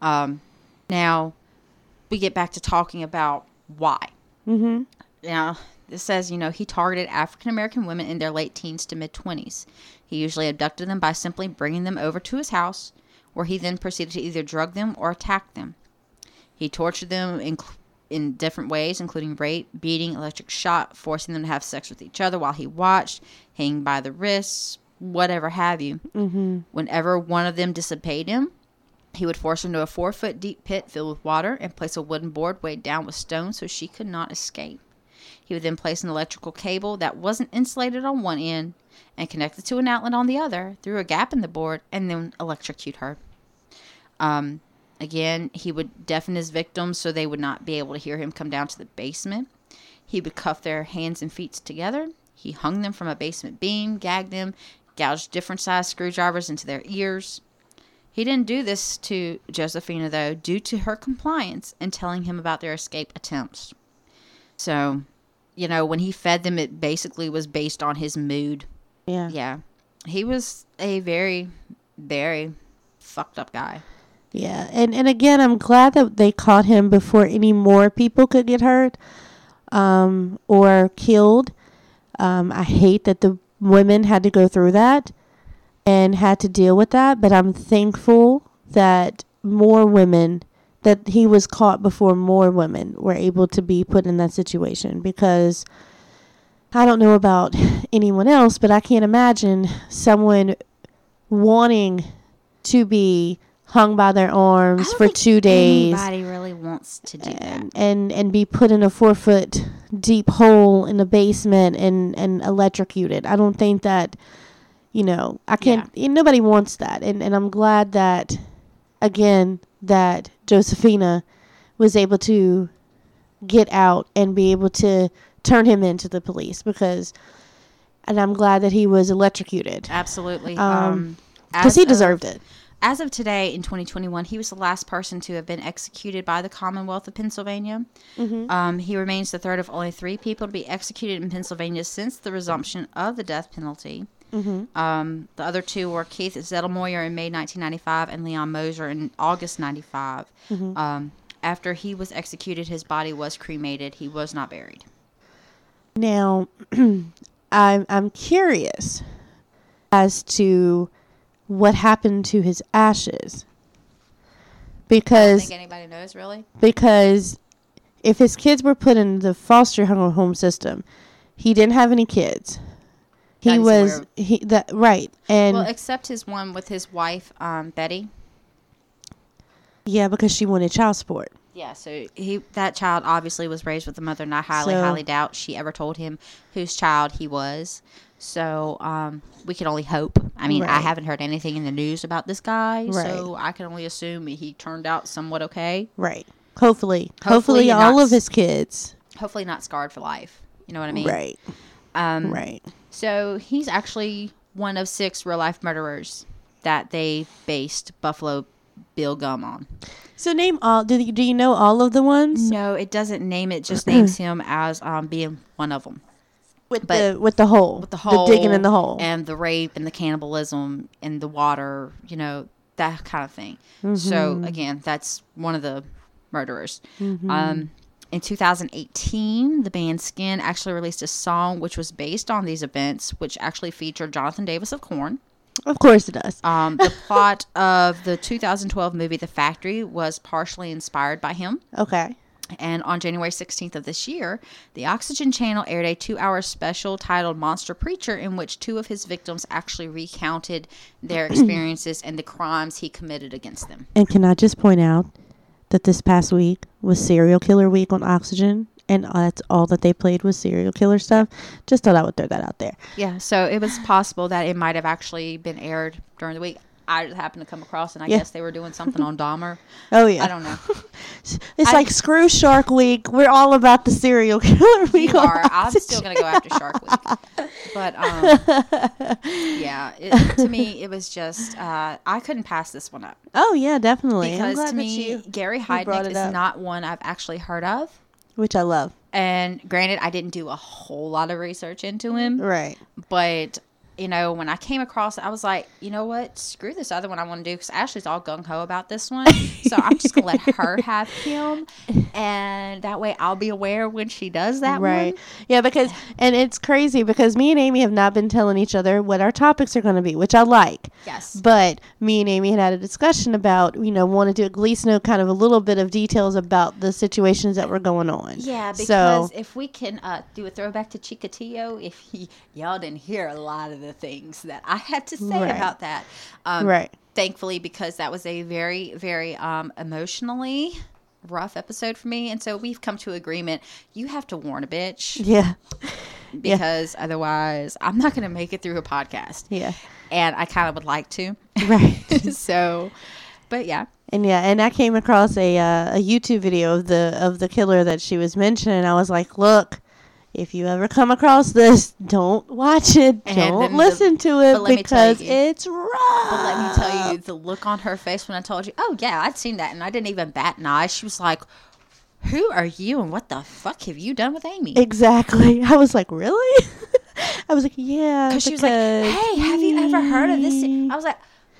Um, now, we get back to talking about why. Mm-hmm. Now, this says, you know, he targeted African American women in their late teens to mid 20s. He usually abducted them by simply bringing them over to his house, where he then proceeded to either drug them or attack them. He tortured them in, in different ways, including rape, beating, electric shock, forcing them to have sex with each other while he watched, hanging by the wrists, whatever have you. Mm-hmm. Whenever one of them disobeyed him, he would force her into a four foot deep pit filled with water and place a wooden board weighed down with stones so she could not escape. He would then place an electrical cable that wasn't insulated on one end and connect it to an outlet on the other through a gap in the board and then electrocute her. Um, again, he would deafen his victims so they would not be able to hear him come down to the basement. He would cuff their hands and feet together. He hung them from a basement beam, gagged them, gouged different sized screwdrivers into their ears. He didn't do this to Josefina, though, due to her compliance and telling him about their escape attempts. So, you know, when he fed them, it basically was based on his mood. Yeah. Yeah. He was a very, very fucked up guy. Yeah, and and again, I'm glad that they caught him before any more people could get hurt, um, or killed. Um, I hate that the women had to go through that and had to deal with that, but I'm thankful that more women that he was caught before more women were able to be put in that situation because I don't know about (laughs) anyone else, but I can't imagine someone wanting to be hung by their arms for two days Anybody really wants to do that. and, and and be put in a four foot deep hole in the basement and and electrocuted. I don't think that you know I can't. and Nobody wants that, and and I'm glad that again that Josefina was able to get out and be able to turn him into the police because. And I'm glad that he was electrocuted Absolutely. Um, Um, because as he deserved it. As of today, in 2021, he was the last person to have been executed by the Commonwealth of Pennsylvania. Mm-hmm. Um, he remains the third of only three people to be executed in Pennsylvania since the resumption of the death penalty. Mm-hmm. Um, the other two were Keith Zettlemoyer in May 1995 and Leon Moser in August 95. Mm-hmm. Um, after he was executed, his body was cremated. He was not buried. Now, (clears throat) I'm I'm curious as to what happened to his ashes. I Because think anybody knows, really? because if his kids were put in the foster home home system, he didn't have any kids. He was of. he that right and Well, except his one with his wife, um, Betty. yeah because she wanted child support. Yeah, so he that child obviously was raised with a mother, and I highly, So- highly doubt she ever told him whose child he was. So um, we can only hope. I mean, I haven't heard anything in the news about this guy, so I can only assume he turned out somewhat okay. Right. Hopefully, hopefully, Hopefully all not of his kids. Hopefully, not scarred for life. You know what I mean? right. Um, Right. So he's actually one of six real life murderers that they based Buffalo Bill Gumb on. So name all. Do you, do you know all of the ones No, it doesn't name it; just names (clears throat) him as um, being one of them. With but- the with the hole, with the hole, digging in the hole? and the rape and the cannibalism and the water, you know, that kind of thing. Mm-hmm. So again, that's one of the murderers. Mm-hmm. Um, in 2018, the band Skin actually released a song which was based on these events, which actually featured Jonathan Davis of Korn. Of course it does. Um, the (laughs) plot of the 2012 movie The Factory was partially inspired by him. Okay. And on January 16th of this year, the Oxygen Channel aired a two hour special titled Monster Preacher, in which two of his victims actually recounted their (clears throat) experiences and the crimes he committed against them. And can I just point out that this past week was Serial Killer Week on Oxygen, and that's all that they played was serial killer stuff. Just thought I would throw that out there. Yeah, so it was possible that it might have actually been aired during the week. I just happened to come across, and I Yeah. guess they were doing something on Dahmer. (laughs) Oh yeah, I don't know. (laughs) It's I- like screw Shark Week. We're all about the serial killer week. You are. I'm still gonna go after Shark Week, (laughs) but um, yeah, it, to me it was just uh, I couldn't pass this one up Oh yeah, definitely. Because glad to me you- Gary Heidnik is up. not one I've actually heard of. which I love. And granted, I didn't do a whole lot of research into him, Right. but you know, when I came across it, I was like, you know what? Screw this other one I want to do because Ashley's all gung ho about this one. so I'm just going to let her (laughs) have him. And that way I'll be aware when she does that Right. one. Yeah, because and it's crazy because me and Amy have not been telling each other what our topics are going to be, which I like. Yes. But me and Amy had had a discussion about, you know, wanted to at least know kind of a little bit of details about the situations that were going on. Yeah, because so if we can uh, do a throwback to Chikatilo, if he, y'all didn't hear a lot of the things that I had to say Right. about that. Um, right, Thankfully, because that was a very, very um, emotionally rough episode for me. And so we've come to agreement. You have to warn a bitch yeah, (laughs) because otherwise I'm not going to make it through a podcast. yeah, And I kind of would like to. right. (laughs) so, but yeah. And yeah, and I came across a uh, a YouTube video of the of the killer that she was mentioning. I was like, look, if you ever come across this, don't watch it. And don't then the- listen to it but let me tell because you- it's rough. But let me tell you, the look on her face when I told you, oh, yeah, I'd seen that. And I didn't even bat an eye. She was like, who are you and what the fuck have you done with Amy? Exactly. (laughs) I was like, really? (laughs) I was like, yeah. Because she was like, hey, have you ever heard of this? I was like,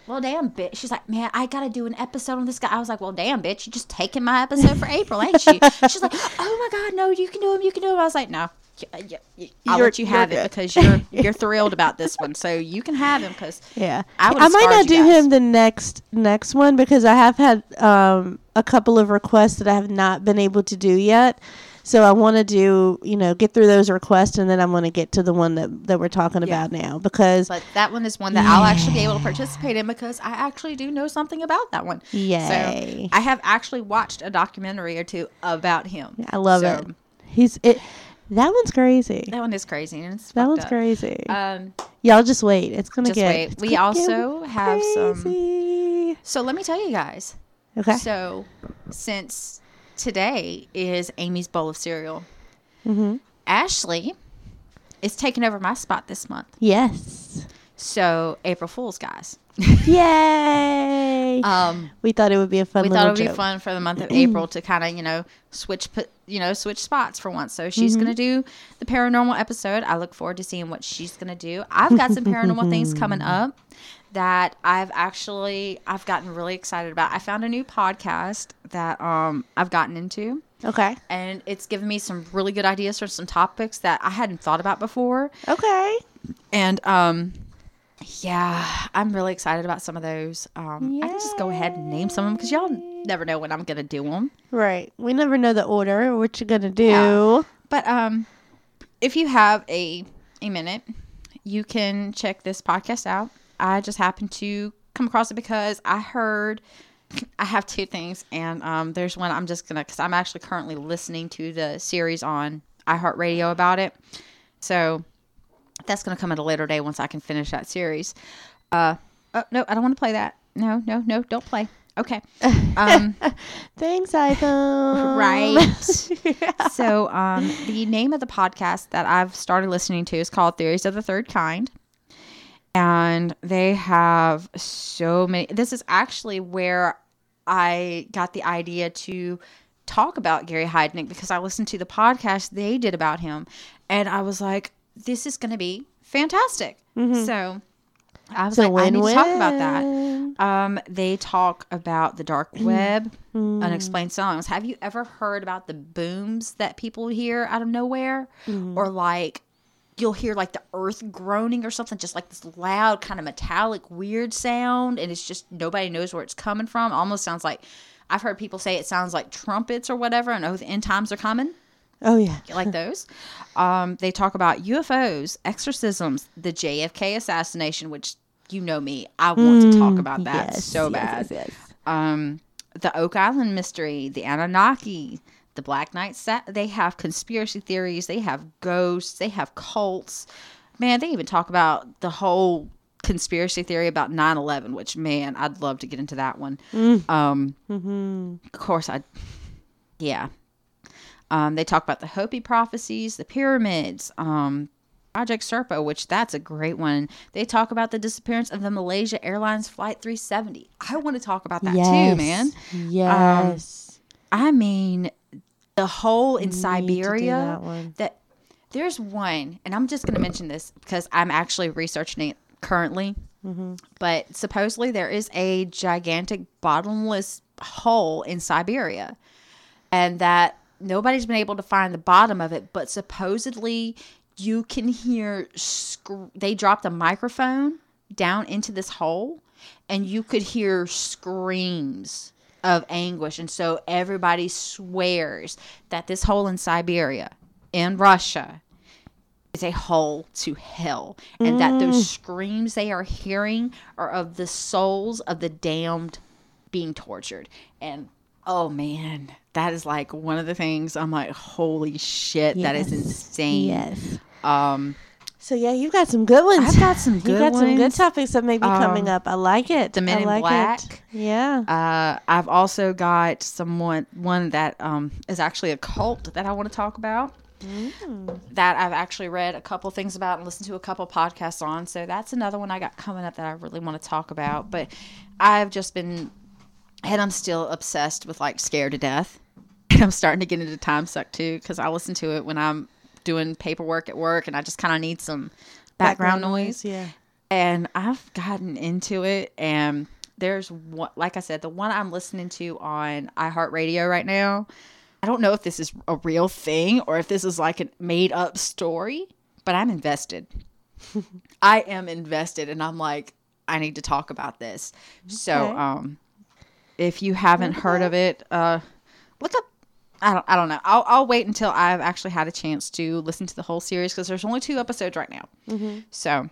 well, damn, bitch. She's like, man, I got to do an episode on this guy. I was like, well, damn, bitch. You just taking my episode for April, ain't you? She's like, (laughs) oh my God, no, you can do him. You can do him. I was like, no. y- y- y- I'll (laughs) You're- let you have it because you're (laughs) you're thrilled about this one, so you can have him. Because Yeah, I I, might not do him the next next one because I have had um, a couple of requests that I have not been able to do yet. So I want to do, you know, get through those requests, and then I'm going to get to the one that that we're talking Yeah. about now because But that one is one that I'll actually be able to participate in because I actually do know something about that one. Yay. So I have actually watched a documentary or two about him. I love So it. He's it. That one's crazy. That one is crazy. And it's That one's up. crazy. Um, Y'all just wait. It's gonna get. it's We gonna get also have some. So let me tell you guys. Okay. So since today is Amy's bowl of cereal, hmm Ashley is taking over my spot this month. Yes. So April Fools, guys. Yay! (laughs) Um, we thought it would be a fun we thought it would joke. be fun for the month of (clears throat) April to kind of, you know, switch, put, you know, switch spots for once. So she's Mm-hmm. going to do the paranormal episode. I look forward to seeing what she's going to do. I've got some paranormal things coming (laughs) up that I've actually I've gotten really excited about. I found a new podcast that um I've gotten into Okay. and it's given me some really good ideas for some topics that I hadn't thought about before. Okay. And um yeah, I'm really excited about some of those. Um I can just go ahead and name some of them cuz y'all never know when I'm going to do them. Right. We never know the order or what you're gonna do. Yeah. But um, if you have a a minute, you can check this podcast out. I just happened to come across it because I heard I have two things, and um, there's one I'm just gonna because I'm actually currently listening to the series on iHeartRadio about it. So that's gonna come at a later day once I can finish that series. Uh, oh no, I don't want to play that. No, no, no, don't play. Okay. Um, (laughs) Thanks, iPhone. Right. (laughs) so, um, the name of the podcast that I've started listening to is called Theories of the Third Kind. And they have so many. This is actually where I got the idea to talk about Gary Heidnik because I listened to the podcast they did about him. And I was like, this is going to be fantastic. Mm-hmm. So, I was So like, I need to talk about that. Um, they talk about the dark mm-hmm. web, mm-hmm. unexplained songs. Have you ever heard about the booms that people hear out of nowhere, or like you'll hear like the earth groaning or something, just like this loud kind of metallic weird sound, and it's just nobody knows where it's coming from. Almost sounds like I've heard people say it sounds like trumpets or whatever, and oh, the end times are coming Oh yeah. like those. Um, they talk about UFOs, exorcisms, the JFK assassination, which you know me, I want to talk about that Yes, so yes, bad. yes, yes. Um, the Oak Island mystery, the Anunnaki, the Black Knight set. They have conspiracy theories. They have ghosts. They have cults. Man, they even talk about the whole conspiracy theory about 9-11 which man i'd love to get into that one um of course i yeah um they talk about the hopi prophecies the pyramids um project serpo which that's a great one they talk about the disappearance of the malaysia airlines flight 370 i want to talk about that too man Yes. I mean, the hole in Need to do Siberia that one. that there's one, and I'm just going to mention this because I'm actually researching it currently. Mm-hmm. But supposedly there is a gigantic bottomless hole in Siberia, and that nobody's been able to find the bottom of it. But supposedly you can hear sc- they dropped a microphone down into this hole, and you could hear screams of anguish. And so everybody swears that this hole in Siberia, in Russia, is a hole to hell. And that those screams they are hearing are of the souls of the damned being tortured. And oh man, that is like one of the things I'm like, holy shit, that is insane. Yes. Um, So yeah, you've got some good ones. I've got some (laughs) good. You got some good topics that may be coming Um, up. I like it. The Men I in like It. Yeah. Uh, I've also got someone one that um, is actually a cult that I want to talk about. That I've actually read a couple things about and listened to a couple podcasts on. So that's another one I got coming up that I really want to talk about. But I've just been, and I'm still obsessed with like Scared to Death. (laughs) And I'm starting to get into Time Suck too because I listen to it when I'm doing paperwork at work and I just kind of need some background, noise Yeah. and I've gotten into it. And there's one, like I said, the one I'm listening to on iHeartRadio right now. I don't know if this is a real thing or if this is like a made up story, but I'm invested. (laughs) I am invested, and I'm like, I need to talk about this. So, um, if you haven't heard of it, uh, look up. I don't. I don't know. I'll, I'll wait until I've actually had a chance to listen to the whole series because there's only two episodes right now. So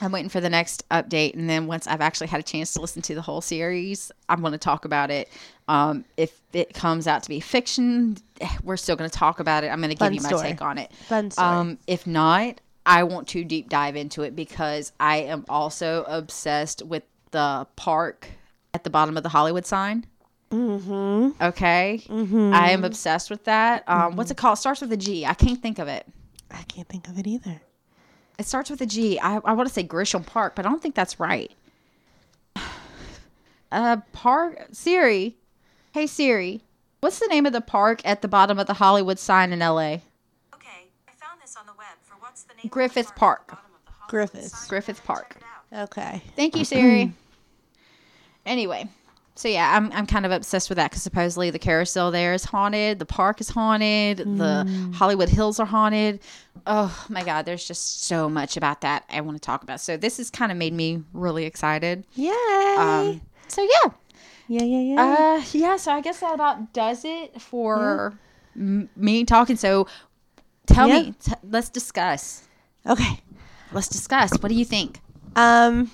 I'm waiting for the next update, and then once I've actually had a chance to listen to the whole series, I'm going to talk about it. Um, if it comes out to be fiction, eh, we're still going to talk about it. I'm going to give you my story. take on it. Fun story. Um, if not, I want to deep dive into it because I am also obsessed with the park at the bottom of the Hollywood sign. Mm-hmm. Okay. Mm-hmm. I am obsessed with that. Um, What's it called? It starts with a G. I can't think of it. I can't think of it either. It starts with a G. I, I want to say Grisham Park, but I don't think that's right. (sighs) Uh, park Siri. Hey Siri, what's the name of the park at the bottom of the Hollywood sign in L.A.? Okay, I found this on the web for what's the name of the Griffith park. Park. at the bottom of the Hollywood Griffiths. Griffith Park. Check it out. Okay. Thank you, Siri. (clears throat) anyway, so yeah, I'm I'm kind of obsessed with that because supposedly the carousel there is haunted, the park is haunted, the Hollywood Hills are haunted. Oh my God, there's just so much about that I want to talk about. So this has kind of made me really excited. Yay. Um, so yeah, yeah, yeah, yeah. uh, yeah. So I guess that about does it for m- me talking. So tell Yeah. me, t- let's discuss. okay. Let's discuss. What do you think? Um,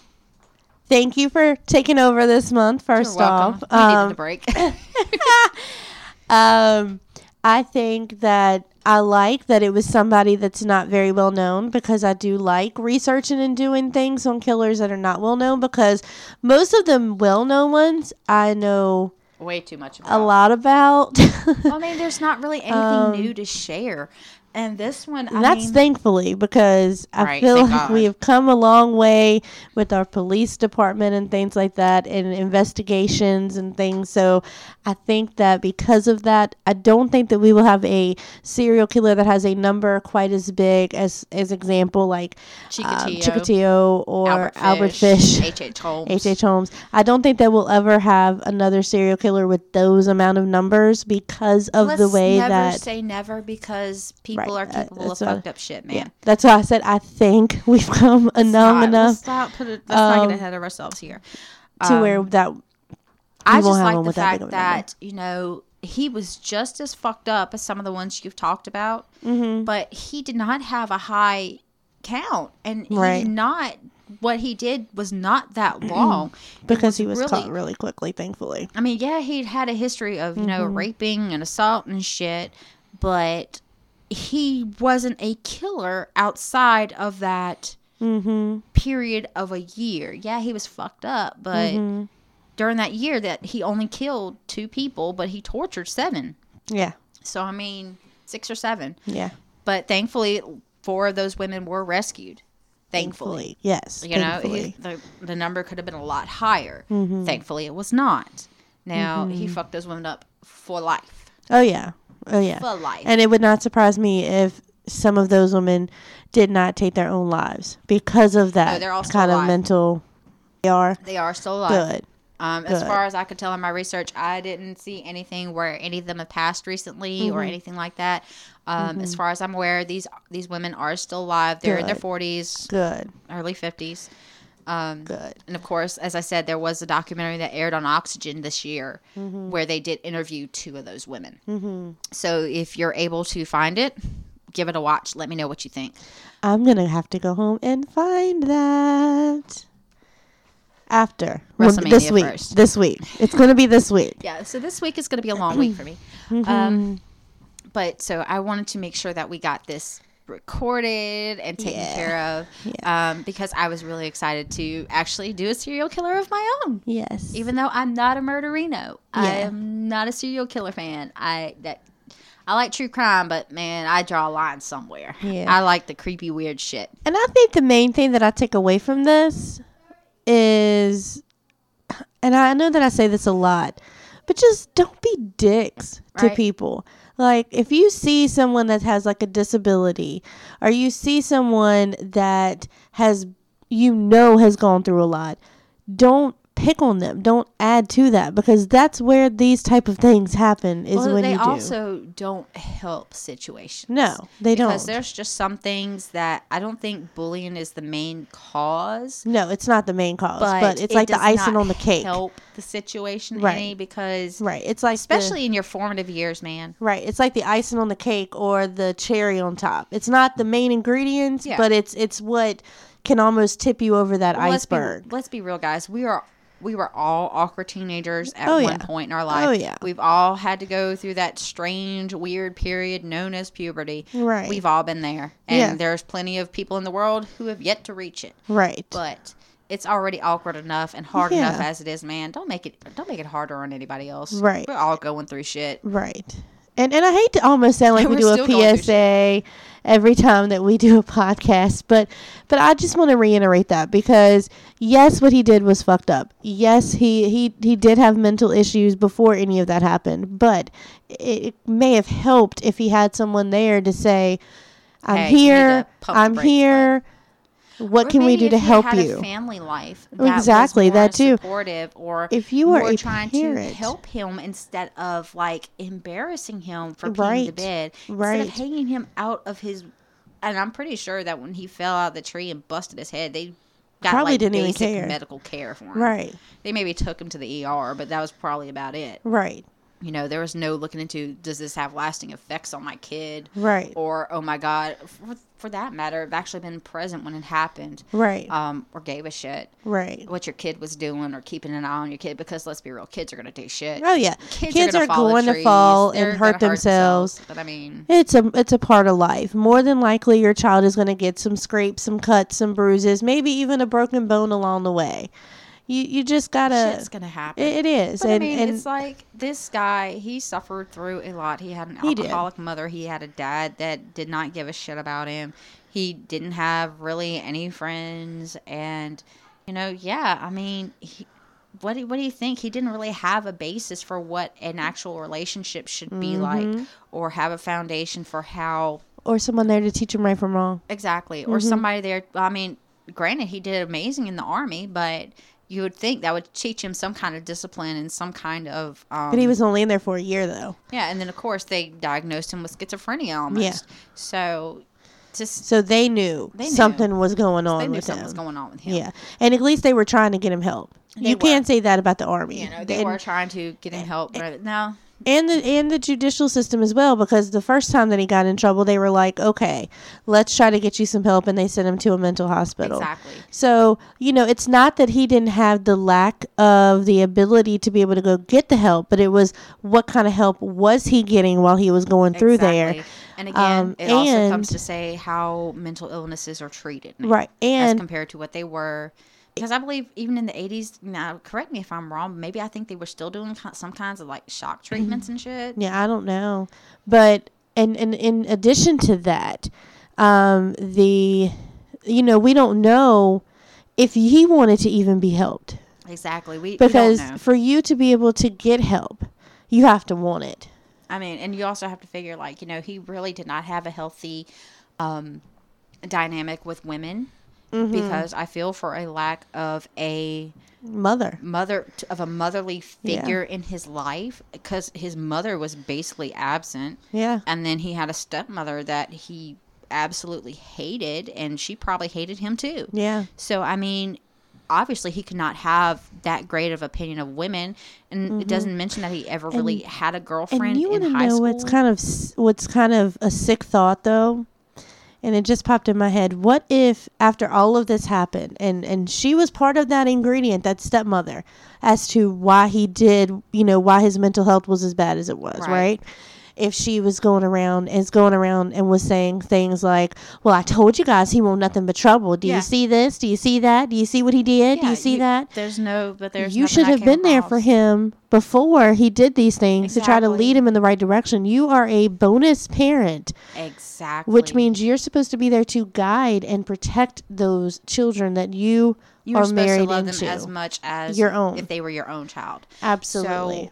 thank you for taking over this month. First You're welcome. off, We needed um, a break. (laughs) um, I think that I like that it was somebody that's not very well known because I do like researching and doing things on killers that are not well known because most of them well known ones I know Way too much. a lot about. I mean, there's not really (laughs) anything Um, new to share. And this one, I And that's mean, thankfully because I Right, feel like God. we have come a long way with our police department and things like that and investigations and things. So I think that because of that, I don't think that we will have a serial killer that has a number quite as big as as example like um, Chikatilo, Chikatilo or Albert, Fish. H. H. Holmes. H. H. Holmes. I don't think that we'll ever have another serial killer with those amount of numbers because of Let's the way that. never that say never because people Right, are uh, of fucked up shit, man. Yeah, that's why I said I think (laughs) we've come long Stop. enough stop. Put it, let's not Um, get ahead of ourselves here. to Um, where that I just like the that fact a that you know he was just as fucked up as some of the ones you've talked about, Mm-hmm. but he did not have a high count, and Right. he's not what he did was not that (clears throat) long because he was really- caught really quickly, thankfully. I mean, yeah, he'd had a history of, you know, Mm-hmm. raping and assault and shit, but he wasn't a killer outside of that Mm-hmm. period of a year. Yeah, he was fucked up, but Mm-hmm. during that year that he only killed two people, but he tortured seven. Yeah, So, I mean, six or seven. yeah. But thankfully, four of those women were rescued. Thankfully. yes. You know, thankfully. he, the, the number could have been a lot higher. Mm-hmm. Thankfully, it was not. Now, he fucked those women up for life. oh yeah, oh yeah. For life. And it would not surprise me if some of those women did not take their own lives because of that still kind of mental. They are they are still alive. good. Um, as far as I could tell in my research, I didn't see anything where any of them have passed recently or Mm-hmm. anything like that. Um, As far as I'm aware, these these women are still alive. They're in their 40s, Good. early 50s. Um, Good. And of course, as I said, there was a documentary that aired on Oxygen this year Mm-hmm. where they did interview two of those women. Mm-hmm. So if you're able to find it, give it a watch. Let me know what you think. I'm gonna have to go home and find that after WrestleMania this week. first. This week, it's gonna be this week. Yeah, so this week is going to be a long week for me. Mm-hmm. Um, but so I wanted to make sure that we got this recorded and taken Yeah. care of um, because I was really excited to actually do a serial killer of my own. Yes. Even though I'm not a murderino, I am not a serial killer fan. I that I like true crime, but man, I draw a line somewhere. Yeah. I like the creepy, weird shit. And I think the main thing that I take away from this is, and I know that I say this a lot, but just don't dicks to people. Like, if you see someone that has like a disability, or you see someone that has, you know, has gone through a lot, don't pick on them. Don't add to that because that's where these type of things happen. Is well, when they you do. also don't help situations. no, they because don't. Because there's just some things that I don't think bullying is the main cause. No, it's not the main cause, But, but, it's it like the icing on the cake. Help the situation Right. any because Right. It's like the- especially in your formative years, man. Right. It's like the icing on the cake or the cherry on top. It's not the main ingredients, Yeah. but it's it's what can almost tip you over that Well, iceberg. Let's be, let's be real, guys. We are we were all awkward teenagers at Oh, one yeah. point in our oh, life. Oh, yeah. We've all had to go through that strange, weird period known as puberty. Right. We've all been there, and Yeah. there's plenty of people in the world who have yet to reach it. right. But it's already awkward enough and hard Yeah. enough as it is, man. Don't make it don't make it harder on anybody else. Right. We're all going through shit. right. And and I hate to almost sound like (laughs) we do a still going through PSA every time that we do a podcast, but but I just want to reiterate that because yes, what he did was fucked up. Yes, he he he did have mental issues before any of that happened, but it, it may have helped if he had someone there to say, "I'm Hey, here. to pump the I'm here. What Or can we do to he help you?" A family life. That Exactly, that too. Supportive, or If you are trying to help him instead of like embarrassing him for peeing the Right, bed, instead of hanging him out of his. And I'm pretty sure that when he fell out of the tree and busted his head, they got Probably like didn't even care. medical care for him. Right. They maybe took him to the ER, but that was probably about it. Right. You know, there was no looking into does this have lasting effects on my kid, Right. or oh my god, for, for that matter, I've actually been present when it happened, Right. um, or gave a shit right. what your kid was doing or keeping an eye on your kid because let's be real, kids are gonna do shit. Oh yeah. Kids, Kids, are, are, gonna going to fall. They're and hurt gonna themselves. But I mean, It's a it's a part of life. More than likely your child is going to get some scrapes, some cuts, some bruises, maybe even a broken bone along the way. You you just got to shit's gonna happen. it, it is. But and I mean, and it's like this guy. He suffered through a lot. He had an He did. alcoholic mother. He had a dad that did not give a shit about him. He didn't have really any friends, and you know, yeah. I mean, he, what do, what do you think? He didn't really have a basis for what an actual relationship should be Mm-hmm. like, or have a foundation for how or someone there to teach him right from wrong. exactly, or Mm-hmm. somebody there. I mean, granted, he did amazing in the army, but. You would think that would teach him some kind of discipline and some kind of um, But he was only in there for a year though. yeah, and then of course they diagnosed him with schizophrenia almost. Yeah. So just So they knew, They knew. something was going on they knew with something him. was going on with him. Yeah. And at least they were trying to get him help. They you were. can't say that about the army. You know, they And- were trying to get him help, but no, and the and the judicial system as well because the first time that he got in trouble they were like okay let's try to get you some help and they sent him to a mental hospital Exactly. so you know it's not that he didn't have the lack of the ability to be able to go get the help but it was what kind of help was he getting while he was going through there And again, Um, it also comes to say how mental illnesses are treated. now right as and compared to what they were. Because I believe even in the 80s, now correct me if I'm wrong, maybe I think they were still doing some kinds of like shock treatments and shit. Yeah, I don't know. But and, and in addition to that, um, the you know, we don't know if he wanted to even be helped. Exactly. We, we Because know. for you to be able to get help, you have to want it. I mean, and you also have to figure like, you know, he really did not have a healthy um, dynamic with women Mm-hmm. because I feel for a lack of a Mother. mother of a motherly Yeah. figure in his life because his mother was basically absent Yeah. and then he had a stepmother that he absolutely hated and she probably hated him too Yeah. so i mean obviously he could not have that great of opinion of women and it doesn't mention that he ever really had a girlfriend Mm-hmm. And you in want to high know school what's kind of what's kind of a sick thought though, and it just popped in my head. What if after all of this happened, and and she was part of that ingredient, that stepmother, as to why he did, you know, why his mental health was as bad as it was, Right. right? If she was going around is going around and was saying things like, "Well, I told you guys he won't nothing but trouble. Do Yeah. you see this? Do you see that? Do you see what he did? Do you see that?" there's no but there's you should have been there for him before he did these things to try to lead him in the right direction. You are a bonus parent, exactly which means you're supposed to be there to guide and protect those children that you, you are are supposed to married love into. them as much as your own. if they were your own child Absolutely. So,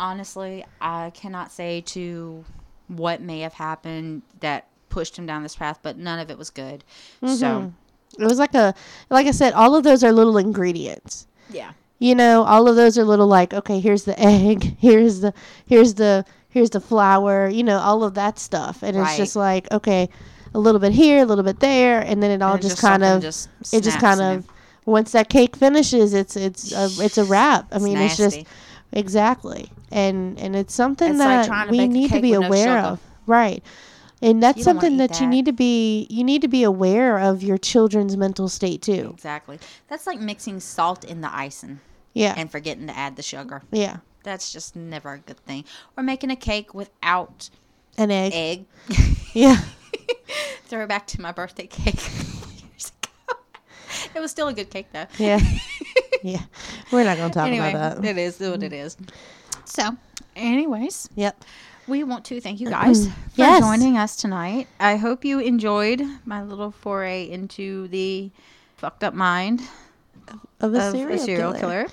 honestly, I cannot say to what may have happened that pushed him down this path, but none of it was good. Mm-hmm. So, it was like a like I said, all of those are little ingredients. yeah. You know, all of those are little like, okay, here's the (laughs) egg, here's the here's the here's the flour, you know, all of that stuff. And it's just like, okay, a little bit here, a little bit there, and then it all And just, kind of just it just kind in of once that cake finishes, it's it's a, it's a wrap. I mean, it's just exactly, and and it's something It's that to we need to be with no aware of, right? And that's You don't wanna something eat that, you need to be you need to be aware of your children's mental state too. Exactly. That's like mixing salt in the icing Yeah, and forgetting to add the sugar. yeah, That's just never a good thing. Or making a cake without an egg. egg. (laughs) Yeah, (laughs) Throw it back to my birthday cake (laughs) years ago. It was still a good cake though. yeah, yeah. We're not gonna talk anyway, about that. it is what it is. So, anyways, Yep. we want to thank you guys (clears throat) for Yes. joining us tonight. I hope you enjoyed my little foray into the fucked up mind Of a of serial, a serial killer. killer.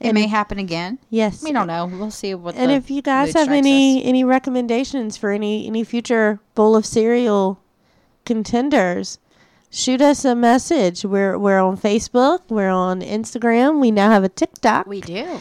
It And may happen again. Yes. We don't know. We'll see what. And if you guys have any us. any recommendations for any any future bowl of cereal contenders, shoot us a message. We're we're on Facebook. We're on Instagram. We now have a TikTok. we do.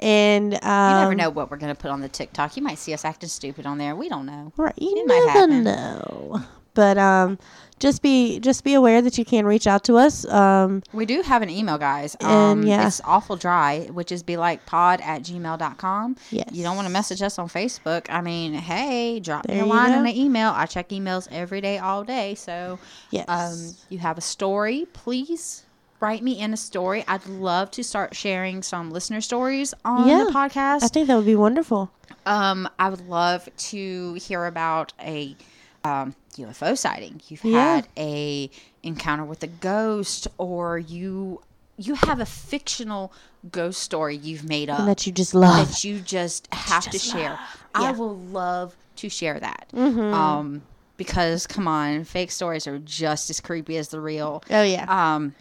You and um, you never know what we're gonna put on the TikTok. You might see us acting stupid on there. We don't know. Right. You It never happen. know. But um, just be just be aware that you can reach out to us. Um, We do have an email, guys. And, Um, yeah. It's awful dry, witchesbelikepod at gmail.com. Yes. You don't want to message us on Facebook. I mean, hey, drop me There a you line go. and an email. I check emails every day, all day. So, yes. um, you have a story, please write me in a story. I'd love to start sharing some listener stories on Yeah. the podcast. I think that would be wonderful. Um, I would love to hear about a um, UFO sighting. You've Yeah. had a encounter with a ghost, or you you have a fictional ghost story you've made up And that you just love. that you just have to just share. Yeah. I will love to share that. Mm-hmm. Um, because come on, fake stories are just as creepy as the real. Oh yeah. Um,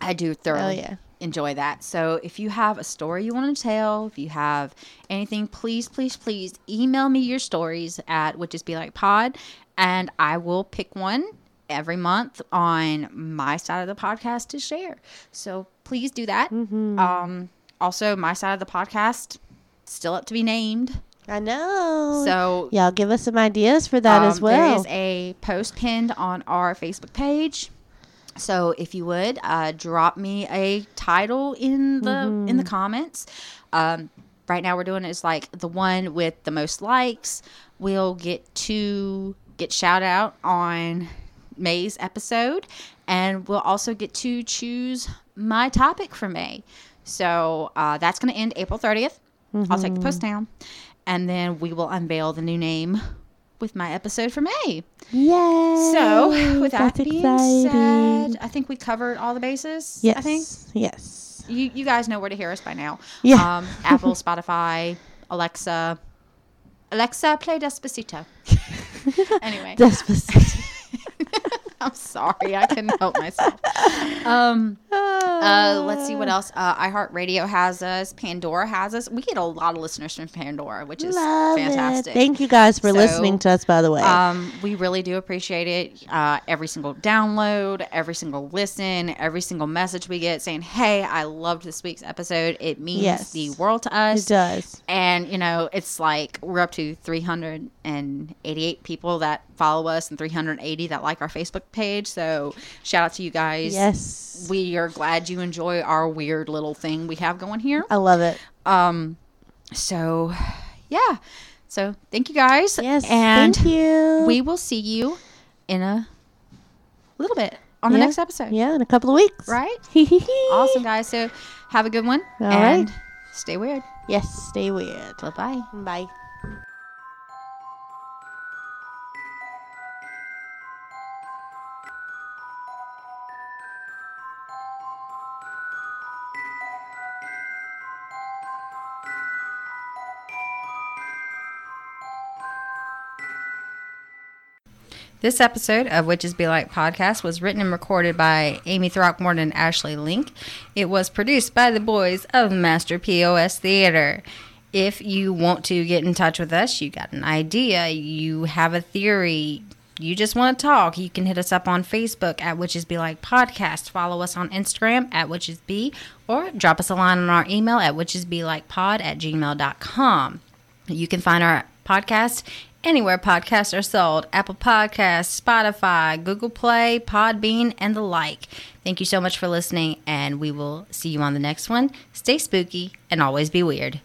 I do thoroughly yeah. enjoy that. So if you have a story you want to tell, if you have anything, please, please, please email me your stories at witchesbelikepod, and I will pick one every month on my side of the podcast to share. So please do that. Mm-hmm. Um, also, my side of the podcast still up to be named. I know. So y'all give us some ideas for that as um, well. There is a post pinned on our Facebook page. So if you would uh, drop me a title in the in Mm-hmm. the comments, um, right now we're doing is like the one with the most likes will get to get shout out on May's episode, and we'll also get to choose my topic for May. So uh, that's going to end April 30th. I'll take the post down, and then we will unveil the new name with my episode for May. Yay! So, with that being exciting. said, I think we covered all the bases. yes, I think yes, you you guys know where to hear us by now. Yeah. Um, Apple, Spotify, Alexa. Alexa, play Despacito. (laughs) anyway, Despacito. (laughs) I'm sorry, I couldn't help myself. Um, uh, let's see what else. Uh, iHeartRadio has us. Pandora has us. We get a lot of listeners from Pandora, which is Love fantastic. It. Thank you guys for So, listening to us. By the way, Um, we really do appreciate it. Uh, every single download, every single listen, every single message we get saying, "Hey, I loved this week's episode. It means Yes. the world to us." it does. And you know, it's like we're up to 388 people that follow us and 380 that like our Facebook page. So shout out to you guys. Yes, We are glad you enjoy our weird little thing we have going here. I love it. Um, so yeah. So thank you guys. Yes, and thank you. we will see you in a little bit on the Yeah. next episode. yeah, in a couple of weeks. Right? (laughs) awesome. Guys. So have a good one All and right. stay weird. Yes, stay weird. Bye bye. Bye. This episode of Witches Be Like podcast was written and recorded by Amy Throckmorton and Ashley Link. It was produced by the boys of Master POS Theater. If you want to get in touch with us, you got an idea, you have a theory, you just want to talk, you can hit us up on Facebook at Witches Be Like Podcast. Follow us on Instagram at Witches Be, or drop us a line on our email at witchesbelikepod at gmail.com. You can find our podcast anywhere podcasts are sold Apple Podcasts, Spotify, Google Play, Podbean, and the like. Thank you so much for listening, and we will see you on the next one. Stay spooky and always be weird.